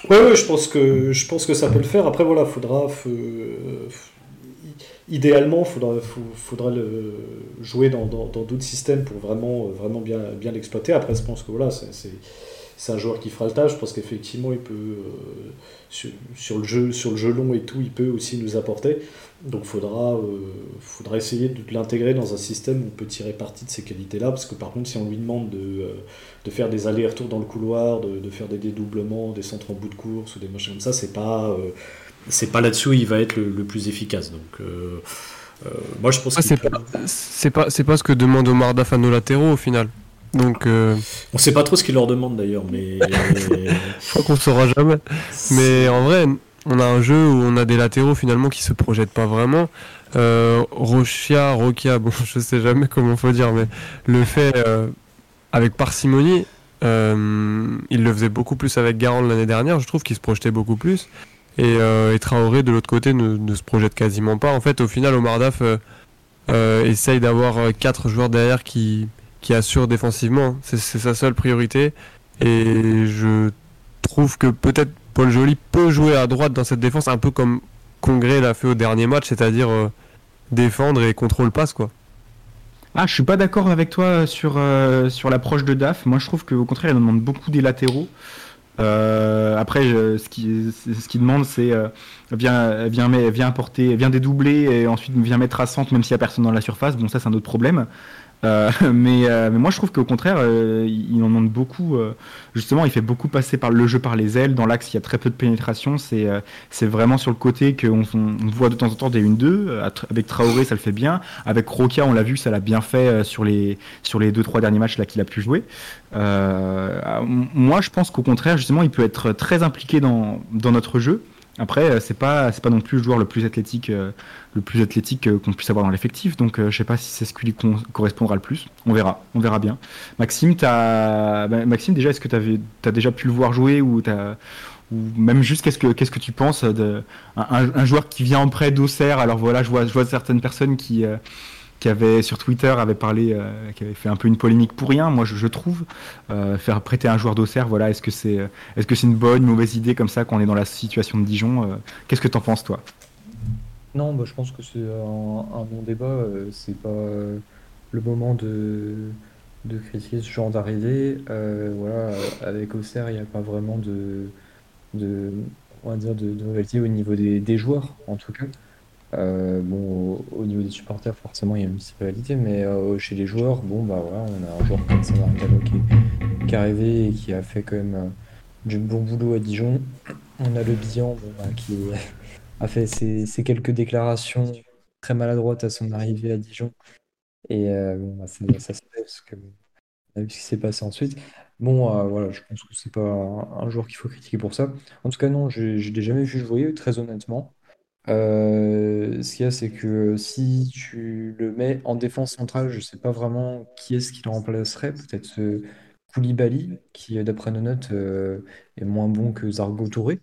Oui, ouais, je, pense que, je pense que ça peut le faire. Après, voilà, faudra. idéalement, il faudra, faudra le jouer dans d'autres systèmes pour vraiment, vraiment bien, bien l'exploiter. Après, je pense que voilà, c'est c'est un joueur qui fera le tâche. Je pense qu'effectivement, il peut, sur, le jeu, sur le jeu long et tout, il peut aussi nous apporter. Donc, il faudra, faudra essayer de l'intégrer dans un système où on peut tirer parti de ces qualités-là. Parce que, par contre, si on lui demande de, de faire des allers-retours dans le couloir, de, de, faire des dédoublements, des centres en bout de course ou des machins comme ça, c'est pas c'est pas là-dessous où il va être le, plus efficace. Donc, euh, euh, moi, je pense que c'est pas, c'est pas, ce que demande Omar Daf à nos latéraux au final. Donc, euh... on sait pas trop ce qu'il leur demande d'ailleurs, mais je crois qu'on saura jamais. Mais en vrai, on a un jeu où on a des latéraux finalement qui se projettent pas vraiment. Euh, Rochia, Rokia, bon, je sais jamais comment faut dire, mais le fait euh, avec parcimonie, euh, il le faisait beaucoup plus avec Garand l'année dernière. Je trouve qu'il se projetait beaucoup plus. Et, euh, et, Traoré de l'autre côté ne, ne, se projette quasiment pas. En fait, au final, Omar Daf euh, euh, essaye d'avoir quatre joueurs derrière qui, qui assurent défensivement. C'est sa seule priorité. Et je trouve que peut-être Paul Joly peut jouer à droite dans cette défense, un peu comme Congrès l'a fait au dernier match, c'est-à-dire défendre et contrôle passe quoi. Ah, je suis pas d'accord avec toi sur, sur l'approche de Daf. Moi, je trouve qu'au contraire, il demande beaucoup des latéraux. Euh, après, ce qui ce qui demande, c'est euh, viens, viens, viens viens dédoubler et ensuite viens mettre à centre, même s'il y a personne dans la surface. Bon, ça, c'est un autre problème. Euh, mais, euh, mais, moi, je trouve qu'au contraire, euh, il en demande beaucoup. Euh, justement, il fait beaucoup passer par le jeu par les ailes. Dans l'axe, il y a très peu de pénétration. C'est c'est vraiment sur le côté qu'on on voit de temps en temps des 1-2. Avec Traoré, ça le fait bien. Avec Roca, on l'a vu, ça l'a bien fait sur les sur les deux trois derniers matchs qu'il a pu jouer. moi, je pense qu'au contraire, justement, il peut être très impliqué dans dans notre jeu. Après, c'est pas c'est pas non plus le joueur le plus athlétique le plus athlétique qu'on puisse avoir dans l'effectif. Donc je sais pas si c'est ce qui lui correspondra le plus. On verra, on verra bien. Maxime, as... Maxime déjà, est-ce que tu as déjà pu le voir jouer ou as... ou même juste qu'est-ce que qu'est-ce que tu penses de un, joueur qui vient en prêt d'Auxerre? Alors voilà, je vois, je vois certaines personnes qui euh, qui avaient sur Twitter avaient parlé, euh, qui avaient fait un peu une polémique pour rien. Moi, je, trouve euh, faire prêter un joueur d'Auxerre, voilà, est-ce que c'est est-ce que c'est une bonne, mauvaise idée comme ça quand on est dans la situation de Dijon Qu'est-ce que t'en penses toi? Non, bah, je pense que c'est un, bon débat. euh, c'est pas euh, le moment de, de critiquer ce genre d'arrivée. Euh, voilà, avec Auxerre, il n'y a pas vraiment de, de, on dire de, de au niveau des, des joueurs, en tout cas. Euh, bon, au, au niveau des supporters, forcément, il y a une petite rivalité, mais euh, chez les joueurs, bon, bah voilà, on a un joueur comme Sandra qui, est- qui est arrivé et qui a fait quand même euh, du bon boulot à Dijon. On a le bilan bon, bah, qui a fait ses, quelques déclarations très maladroites à son arrivée à Dijon. Et bon, bah, ça, ça parce que on a vu ce qui s'est passé ensuite. Bon, voilà, je pense que c'est pas un, un joueur qu'il faut critiquer pour ça. En tout cas, non, je je l'ai jamais vu jouer, très honnêtement. Euh, ce qu'il y a, c'est que si tu le mets en défense centrale, je sais pas vraiment qui est-ce qui le remplacerait. Peut-être ce Koulibaly, qui, d'après nos notes, euh, est moins bon que Zargo Touré.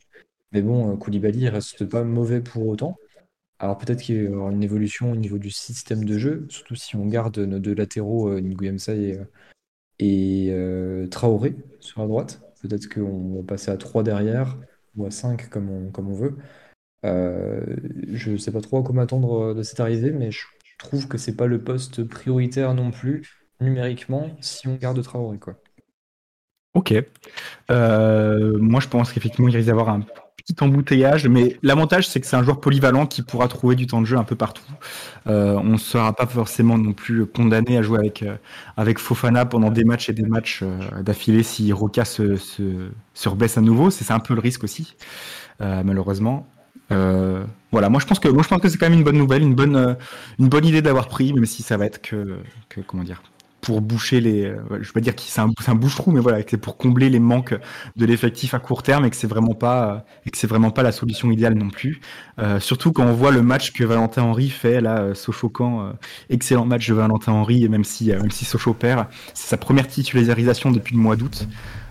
Mais bon, euh, Koulibaly, il reste pas mauvais pour autant. Alors peut-être qu'il y aura une évolution au niveau du système de jeu, surtout si on garde nos deux latéraux, euh, Nguyem Say et, euh, euh, Traoré sur la droite. Peut-être qu'on va passer à 3 derrière ou à 5 comme on, comme on veut. Euh, je sais pas trop à quoi m'attendre de cette arrivée, mais je trouve que c'est pas le poste prioritaire non plus, numériquement, si on garde Traoré, quoi. Ok. Euh, moi, je pense qu'effectivement, il risque d'y avoir un petit embouteillage, mais l'avantage, c'est que c'est un joueur polyvalent qui pourra trouver du temps de jeu un peu partout. Euh, on ne sera pas forcément non plus condamné à jouer avec, euh, avec Fofana pendant des matchs et des matchs euh, d'affilée si Roca se, se, se rebaisse à nouveau. C'est un peu le risque aussi, euh, malheureusement. Euh, voilà, moi je pense que moi je pense que c'est quand même une bonne nouvelle, une bonne euh, une bonne idée de l'avoir pris, même si ça va être que, que comment dire pour boucher les. euh, je vais dire que c'est un, un mais voilà, que c'est pour combler les manques de l'effectif à court terme et que c'est vraiment pas euh, et que c'est vraiment pas la solution idéale non plus. Euh, surtout quand on voit le match que Valentin Henry fait là, Sochaux-Caen, euh, excellent match de Valentin Henry et même si même si Sochaux perd, c'est sa première titularisation depuis le mois d'août.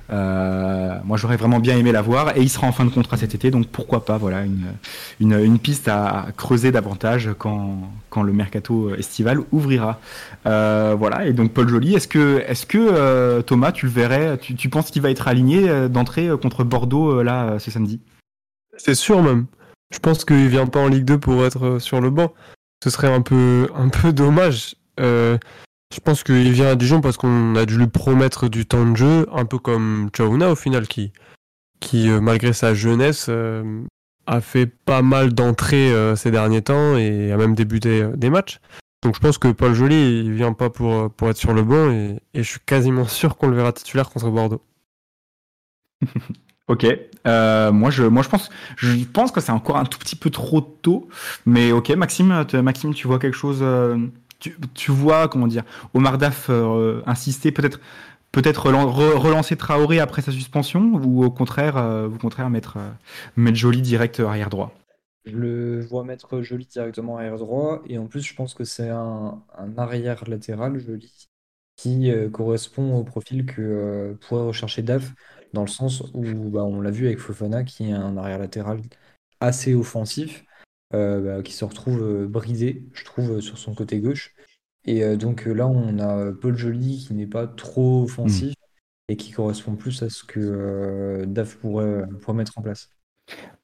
Euh, moi, j'aurais vraiment bien aimé la voir et il sera en fin de contrat cet été, donc pourquoi pas, voilà, une, une, piste à creuser davantage quand, quand le mercato estival ouvrira. Euh, voilà, et donc Paul Joly, est-ce que, est-ce que euh, Thomas, tu le verrais, tu, tu penses qu'il va être aligné d'entrée contre Bordeaux là ce samedi? C'est sûr même. Je pense qu'il vient pas en Ligue 2 pour être sur le banc. Ce serait un peu, un peu dommage. Je pense qu'il vient à Dijon parce qu'on a dû lui promettre du temps de jeu, un peu comme Chaouna au final, qui, qui euh, malgré sa jeunesse, euh, a fait pas mal d'entrées euh, ces derniers temps et a même débuté des matchs. Donc je pense que Paul Joly, il vient pas pour, pour être sur le banc et, je suis quasiment sûr qu'on le verra titulaire contre Bordeaux. Ok, moi je moi je pense je pense que c'est encore un tout petit peu trop tôt, mais ok Maxime Maxime tu vois quelque chose tu, vois comment dire Omar Daf euh, insister peut-être peut-être relan- re- relancer Traoré après sa suspension ou au contraire euh, au mettre euh, mettre Joly direct arrière droit? Je le vois mettre Joly directement arrière droit. Et en plus, je pense que c'est un, arrière latéral, Joly, qui correspond au profil que pourrait rechercher Daf, dans le sens où bah, on l'a vu avec Fofana, qui est un arrière latéral assez offensif, bah, qui se retrouve euh, bridé, je trouve, euh, sur son côté gauche. Et euh, donc euh, là, on a Paul Joly qui n'est pas trop offensif et qui correspond plus à ce que euh, Daf pourrait, pourrait mettre en place.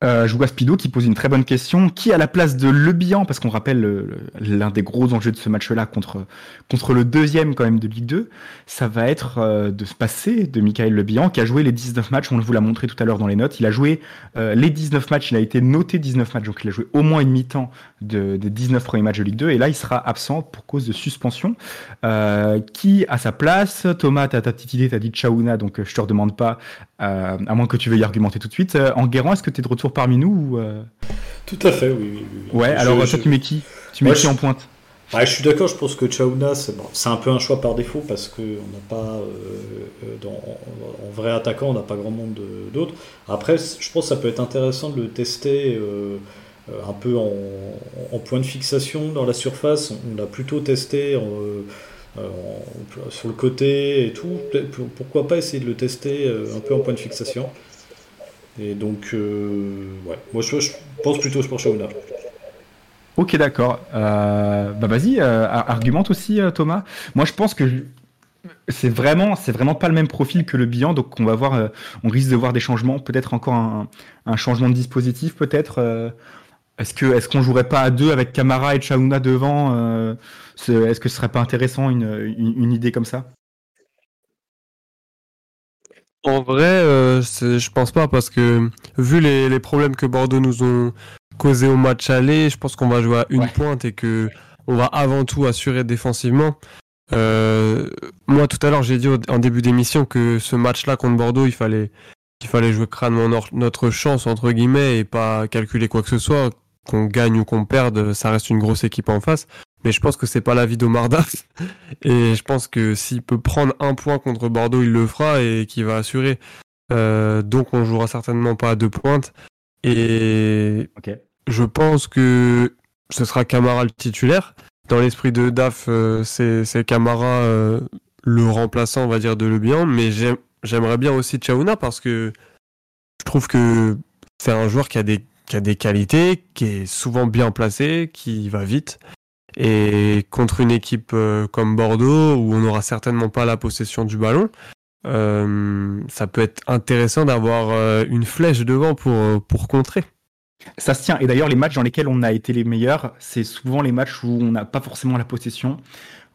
Euh, je vois Spido qui pose une très bonne question. Qui à la place de Le Bihan, parce qu'on rappelle le- le- l'un des gros enjeux de ce match-là contre, contre le deuxième quand même de Ligue 2, ça va être euh, de se passer de Michael Le Bihan qui a joué les 19 matchs, on vous l'a montré tout à l'heure dans les notes, il a joué euh, les 19 matchs, il a été noté 19 matchs, donc il a joué au moins une mi-temps de, des 19 premiers matchs de Ligue 2, et là il sera absent pour cause de suspension. Euh, qui à sa place? Thomas, t'as ta petite idée, t'as dit Chaouna, donc je te redemande pas, euh, à moins que tu veuilles y argumenter tout de suite. Euh, Enguerrand, est-ce que tu es de retour parmi nous ou, euh, Tout à fait, oui. oui, oui, oui. Ouais, Je- alors je- toi tu mets qui? Tu mets qui je- en pointe? Ouais, je suis d'accord, je pense que Chaouna, c'est bon, un peu un choix par défaut parce qu'on n'a pas, euh, dans- en, en vrai attaquant, on n'a pas grand monde de- d'autres. Après, je pense que ça peut être intéressant de le tester un peu en, en point de fixation dans la surface. On l'a plutôt testé en, euh, sur le côté et tout. Pourquoi pas essayer de le tester euh, un peu en point de fixation Et donc, euh, ouais, moi je, pense plutôt pour Chaouna. Ok, d'accord. Bah vas-y, ar- argumente aussi Thomas. Moi je pense que c'est vraiment, c'est vraiment pas le même profil que le bilan, donc on va voir, on risque de voir des changements, peut-être encore un, changement de dispositif, peut-être. Est-ce que, est-ce qu'on jouerait pas à deux avec Camara et Chaouna devant euh, Est-ce que ce serait pas intéressant une, une, une idée comme ça? En vrai, euh, je pense pas parce que vu les, les problèmes que Bordeaux nous ont causés au match aller, je pense qu'on va jouer à une Ouais. pointe et que on va avant tout assurer défensivement. Euh, moi, tout à l'heure, j'ai dit au- en début d'émission que ce match-là contre Bordeaux, il fallait, il fallait jouer crânement notre chance entre guillemets et pas calculer quoi que ce soit. Qu'on gagne ou qu'on perde, ça reste une grosse équipe en face. Mais je pense que c'est pas l'avis d'Omar Daf. Et je pense que s'il peut prendre un point contre Bordeaux, il le fera et qu'il va assurer. Euh, donc on jouera certainement pas à deux pointes. Et je pense que ce sera Camara le titulaire. Dans l'esprit de Daf, euh, c'est Camara euh, le remplaçant, on va dire, de Le Bihan. Mais j'aime- j'aimerais bien aussi Chaouna parce que je trouve que c'est un joueur qui a des qui a des qualités, qui est souvent bien placé, qui va vite. Et contre une équipe euh, comme Bordeaux, où on n'aura certainement pas la possession du ballon, euh, ça peut être intéressant d'avoir euh, une flèche devant pour, pour contrer. Ça se tient. Et d'ailleurs, les matchs dans lesquels on a été les meilleurs, c'est souvent les matchs où on n'a pas forcément la possession,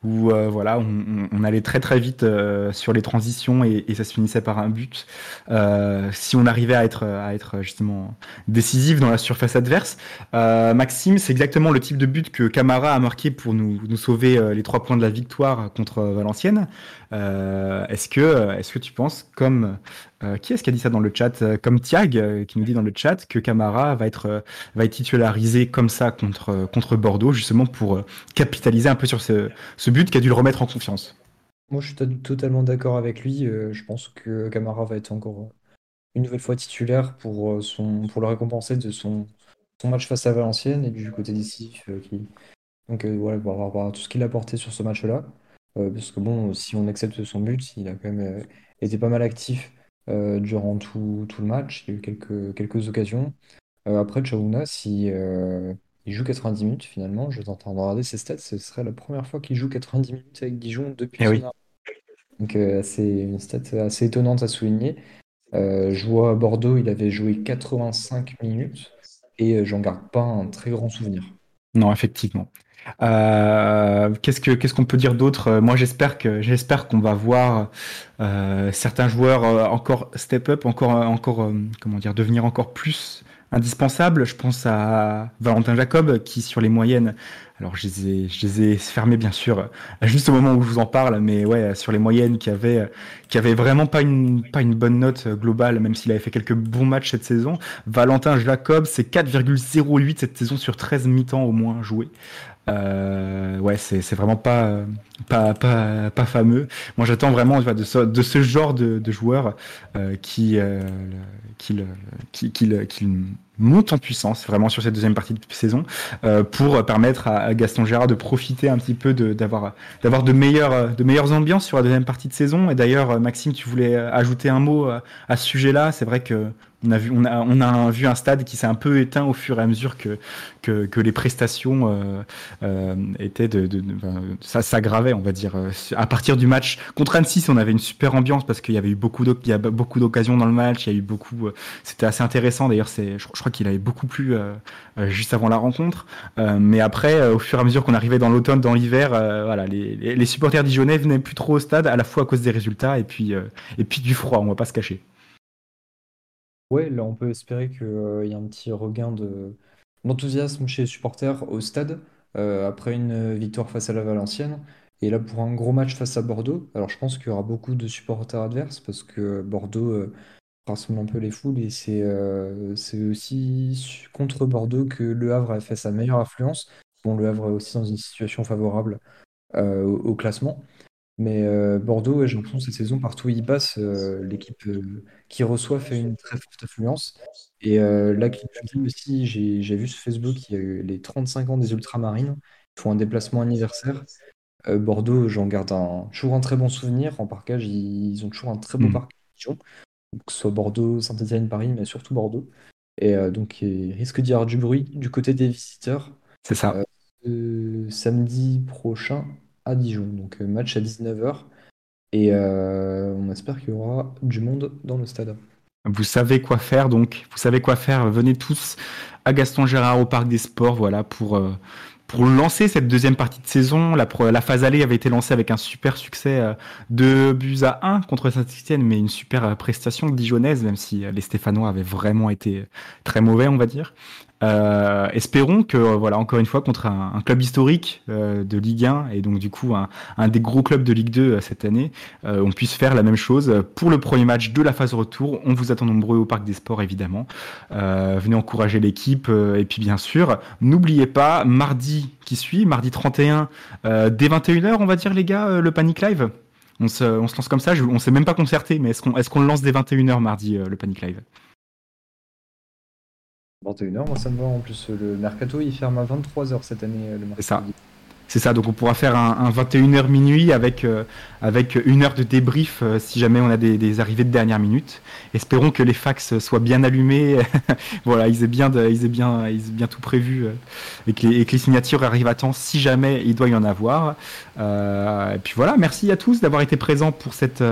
où euh, voilà, on, on- allait très très vite euh, sur les transitions et, ça se finissait par un but. Euh, si on arrivait à être à être justement décisif dans la surface adverse, Euh, Maxime, c'est exactement le type de but que Camara a marqué pour nous, nous sauver les trois points de la victoire contre Valenciennes. Est-ce que est-ce que tu penses comme euh, qui est-ce qui a dit ça dans le chat Euh, Comme Thiag euh, qui nous dit dans le chat que Camara va être euh, va être titularisé comme ça contre contre Bordeaux justement pour capitaliser un peu sur ce, ce but qui a dû le remettre en confiance. Moi, je suis to- totalement d'accord avec lui. Je pense que Camara va être encore une nouvelle fois titulaire pour, son, pour le récompenser de son, son match face à Valenciennes et du côté euh, qui... Donc, voilà, rapport à tout ce qu'il a apporté sur ce match-là. Parce que, bon, si on accepte son but, il a quand même été pas mal actif euh, durant tout, tout le match. Il y a eu quelques, quelques occasions. Euh, après, Chaouna, si euh, il joue 90 minutes, finalement, je t'entends regarder ses stats, ce serait la première fois qu'il joue 90 minutes avec Dijon depuis Eh oui. Donc, c'est une stat assez étonnante à souligner. Je vois à Bordeaux, il avait joué 85 minutes et j'en garde pas un très grand souvenir. Non, effectivement. Euh, qu'est-ce que qu'est-ce qu'on peut dire d'autre? Moi, j'espère que j'espère qu'on va voir euh, certains joueurs euh, encore step up, encore encore comment dire devenir encore plus indispensable. Je pense à Valentin Jacob qui sur les moyennes, alors je les ai, je les fermés bien sûr juste au moment où je vous en parle, mais ouais sur les moyennes qui avaient qui avait vraiment pas une bonne note globale, même s'il avait fait quelques bons matchs cette saison. Valentin Jacob c'est 4,08 cette saison sur 13 mi-temps au moins joués. Euh, ouais, c'est vraiment pas, pas, pas, pas fameux. Moi, j'attends vraiment de ce, genre de, joueur euh, qui, euh, qui, qui, qui, qui, monte en puissance vraiment sur cette deuxième partie de saison euh, pour permettre à, Gaston Gérard de profiter un petit peu d'avoir d'avoir de meilleures de meilleures ambiances sur la deuxième partie de saison. Et d'ailleurs, Maxime, tu voulais ajouter un mot à ce sujet-là. C'est vrai que on a vu, on a, on a vu un stade qui s'est un peu éteint au fur et à mesure que que, les prestations euh, euh, étaient de, ça s'aggravait, on va dire. À partir du match contre Annecy, on avait une super ambiance parce qu'il y avait eu beaucoup d'occasions dans le match. Il y a eu beaucoup, euh, c'était assez intéressant. D'ailleurs, c'est, je, crois qu'il avait beaucoup plu euh, euh, juste avant la rencontre. mais après, au fur et à mesure qu'on arrivait dans l'automne, dans l'hiver, voilà, les, les, supporters dijonnais venaient plus trop au stade, à la fois à cause des résultats et puis et puis du froid. On va pas se cacher. Ouais, là, on peut espérer qu'il euh, y a un petit regain de, d'enthousiasme chez les supporters au stade euh, après une victoire face à la Valencienne. Et là, pour un gros match face à Bordeaux, alors je pense qu'il y aura beaucoup de supporters adverses parce que Bordeaux euh, rassemble un peu les foules et c'est c'est aussi contre Bordeaux que Le Havre a fait sa meilleure affluence. Bon, Le Havre est aussi dans une situation favorable au classement. Mais euh, Bordeaux, j'ai l'impression cette saison, partout où il passe, euh, l'équipe euh, qui reçoit fait une très forte influence. Et là, aussi, j'ai vu sur Facebook, il y a eu les 35 ans des Ultramarines. Ils font un déplacement anniversaire. Bordeaux, j'en garde un, toujours un très bon souvenir. En parcage, ils, ont toujours un très beau mm. parc que ce soit Bordeaux, Saint-Etienne, Paris, mais surtout Bordeaux. Et donc, il risque d'y avoir du bruit du côté des visiteurs. C'est ça. samedi prochain, à Dijon. Donc euh, match à 19h. Et euh, on espère qu'il y aura du monde dans le stade. Vous savez quoi faire, donc vous savez quoi faire. Venez tous à Gaston Gérard au Parc des Sports, voilà, pour, euh, pour lancer cette deuxième partie de saison. La, phase allée avait été lancée avec un super succès de buts à 1 contre Saint-Etienne, mais une super prestation dijonnaise, même si les Stéphanois avaient vraiment été très mauvais, on va dire. Euh, espérons que, voilà, encore une fois, contre un, club historique euh, de Ligue 1 et donc du coup un, un des gros clubs de Ligue 2 euh, cette année, euh, on puisse faire la même chose pour le premier match de la phase retour. On vous attend nombreux au Parc des Sports, évidemment. venez encourager l'équipe et puis bien sûr, n'oubliez pas, mardi qui suit, mardi 31, dès 21h, on va dire les gars, le Panic Live. On se, on se lance comme ça, je, on s'est même pas concerté, mais est-ce qu'on est qu'on le lance dès 21h mardi, le Panic Live? 21h, moi ça me va en plus. Le mercato il ferme à 23h cette année. Le C'est ça. C'est ça, donc on pourra faire un, 21h minuit avec, euh, avec une heure de débrief euh, si jamais on a des, arrivées de dernière minute. Espérons que les fax soient bien allumés, voilà, ils aient bien, ils aient bien, ils aient bien tout prévu euh, et, que les, signatures arrivent à temps si jamais il doit y en avoir. et puis voilà, merci à tous d'avoir été présents pour cette,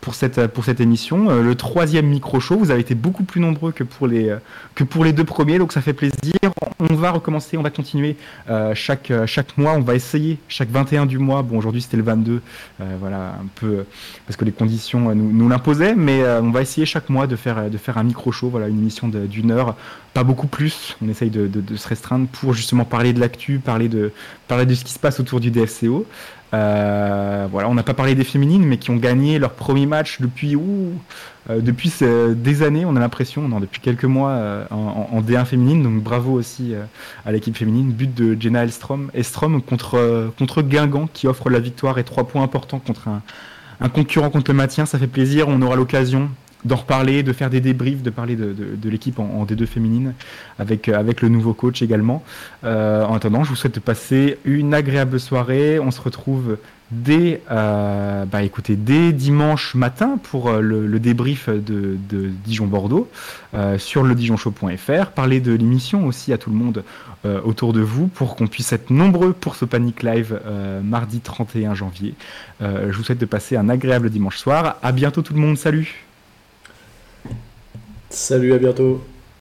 pour cette, pour cette émission. Euh, le troisième micro-show, vous avez été beaucoup plus nombreux que pour, les, que pour les deux premiers, donc ça fait plaisir. On va recommencer, on va continuer euh, chaque, chaque mois, on va essayer chaque 21 du mois. Bon, aujourd'hui c'était le 22, euh, voilà, un peu parce que les conditions nous, l'imposaient, mais on va essayer chaque mois de faire, de faire un micro-show, voilà, une émission d'une heure, pas beaucoup plus. On essaye de, se restreindre pour justement parler de l'actu, parler de, parler de ce qui se passe autour du DFCO. Euh, voilà, on n'a pas parlé des féminines, mais qui ont gagné leur premier match depuis euh, des années. On a l'impression, non, depuis quelques mois euh, en, en, D1 féminine. Donc bravo aussi à l'équipe féminine. But de Jenna Elstrom, Elstrom contre contre Guingamp qui offre la victoire et trois points importants contre un concurrent contre le maintien. Ça fait plaisir. On aura l'occasion d'en reparler, de faire des débriefs, de parler de, l'équipe en, en, D2 féminine avec, avec le nouveau coach également. Euh, en attendant, je vous souhaite de passer une agréable soirée. On se retrouve dès, euh, bah, écoutez, dès dimanche matin pour euh, le, débrief de, de Dijon-Bordeaux euh, sur le dijonshow.fr. Parler de l'émission aussi à tout le monde euh, autour de vous pour qu'on puisse être nombreux pour ce Panic Live mardi 31 janvier. je vous souhaite de passer un agréable dimanche soir. À bientôt tout le monde. Salut Salut, à bientôt.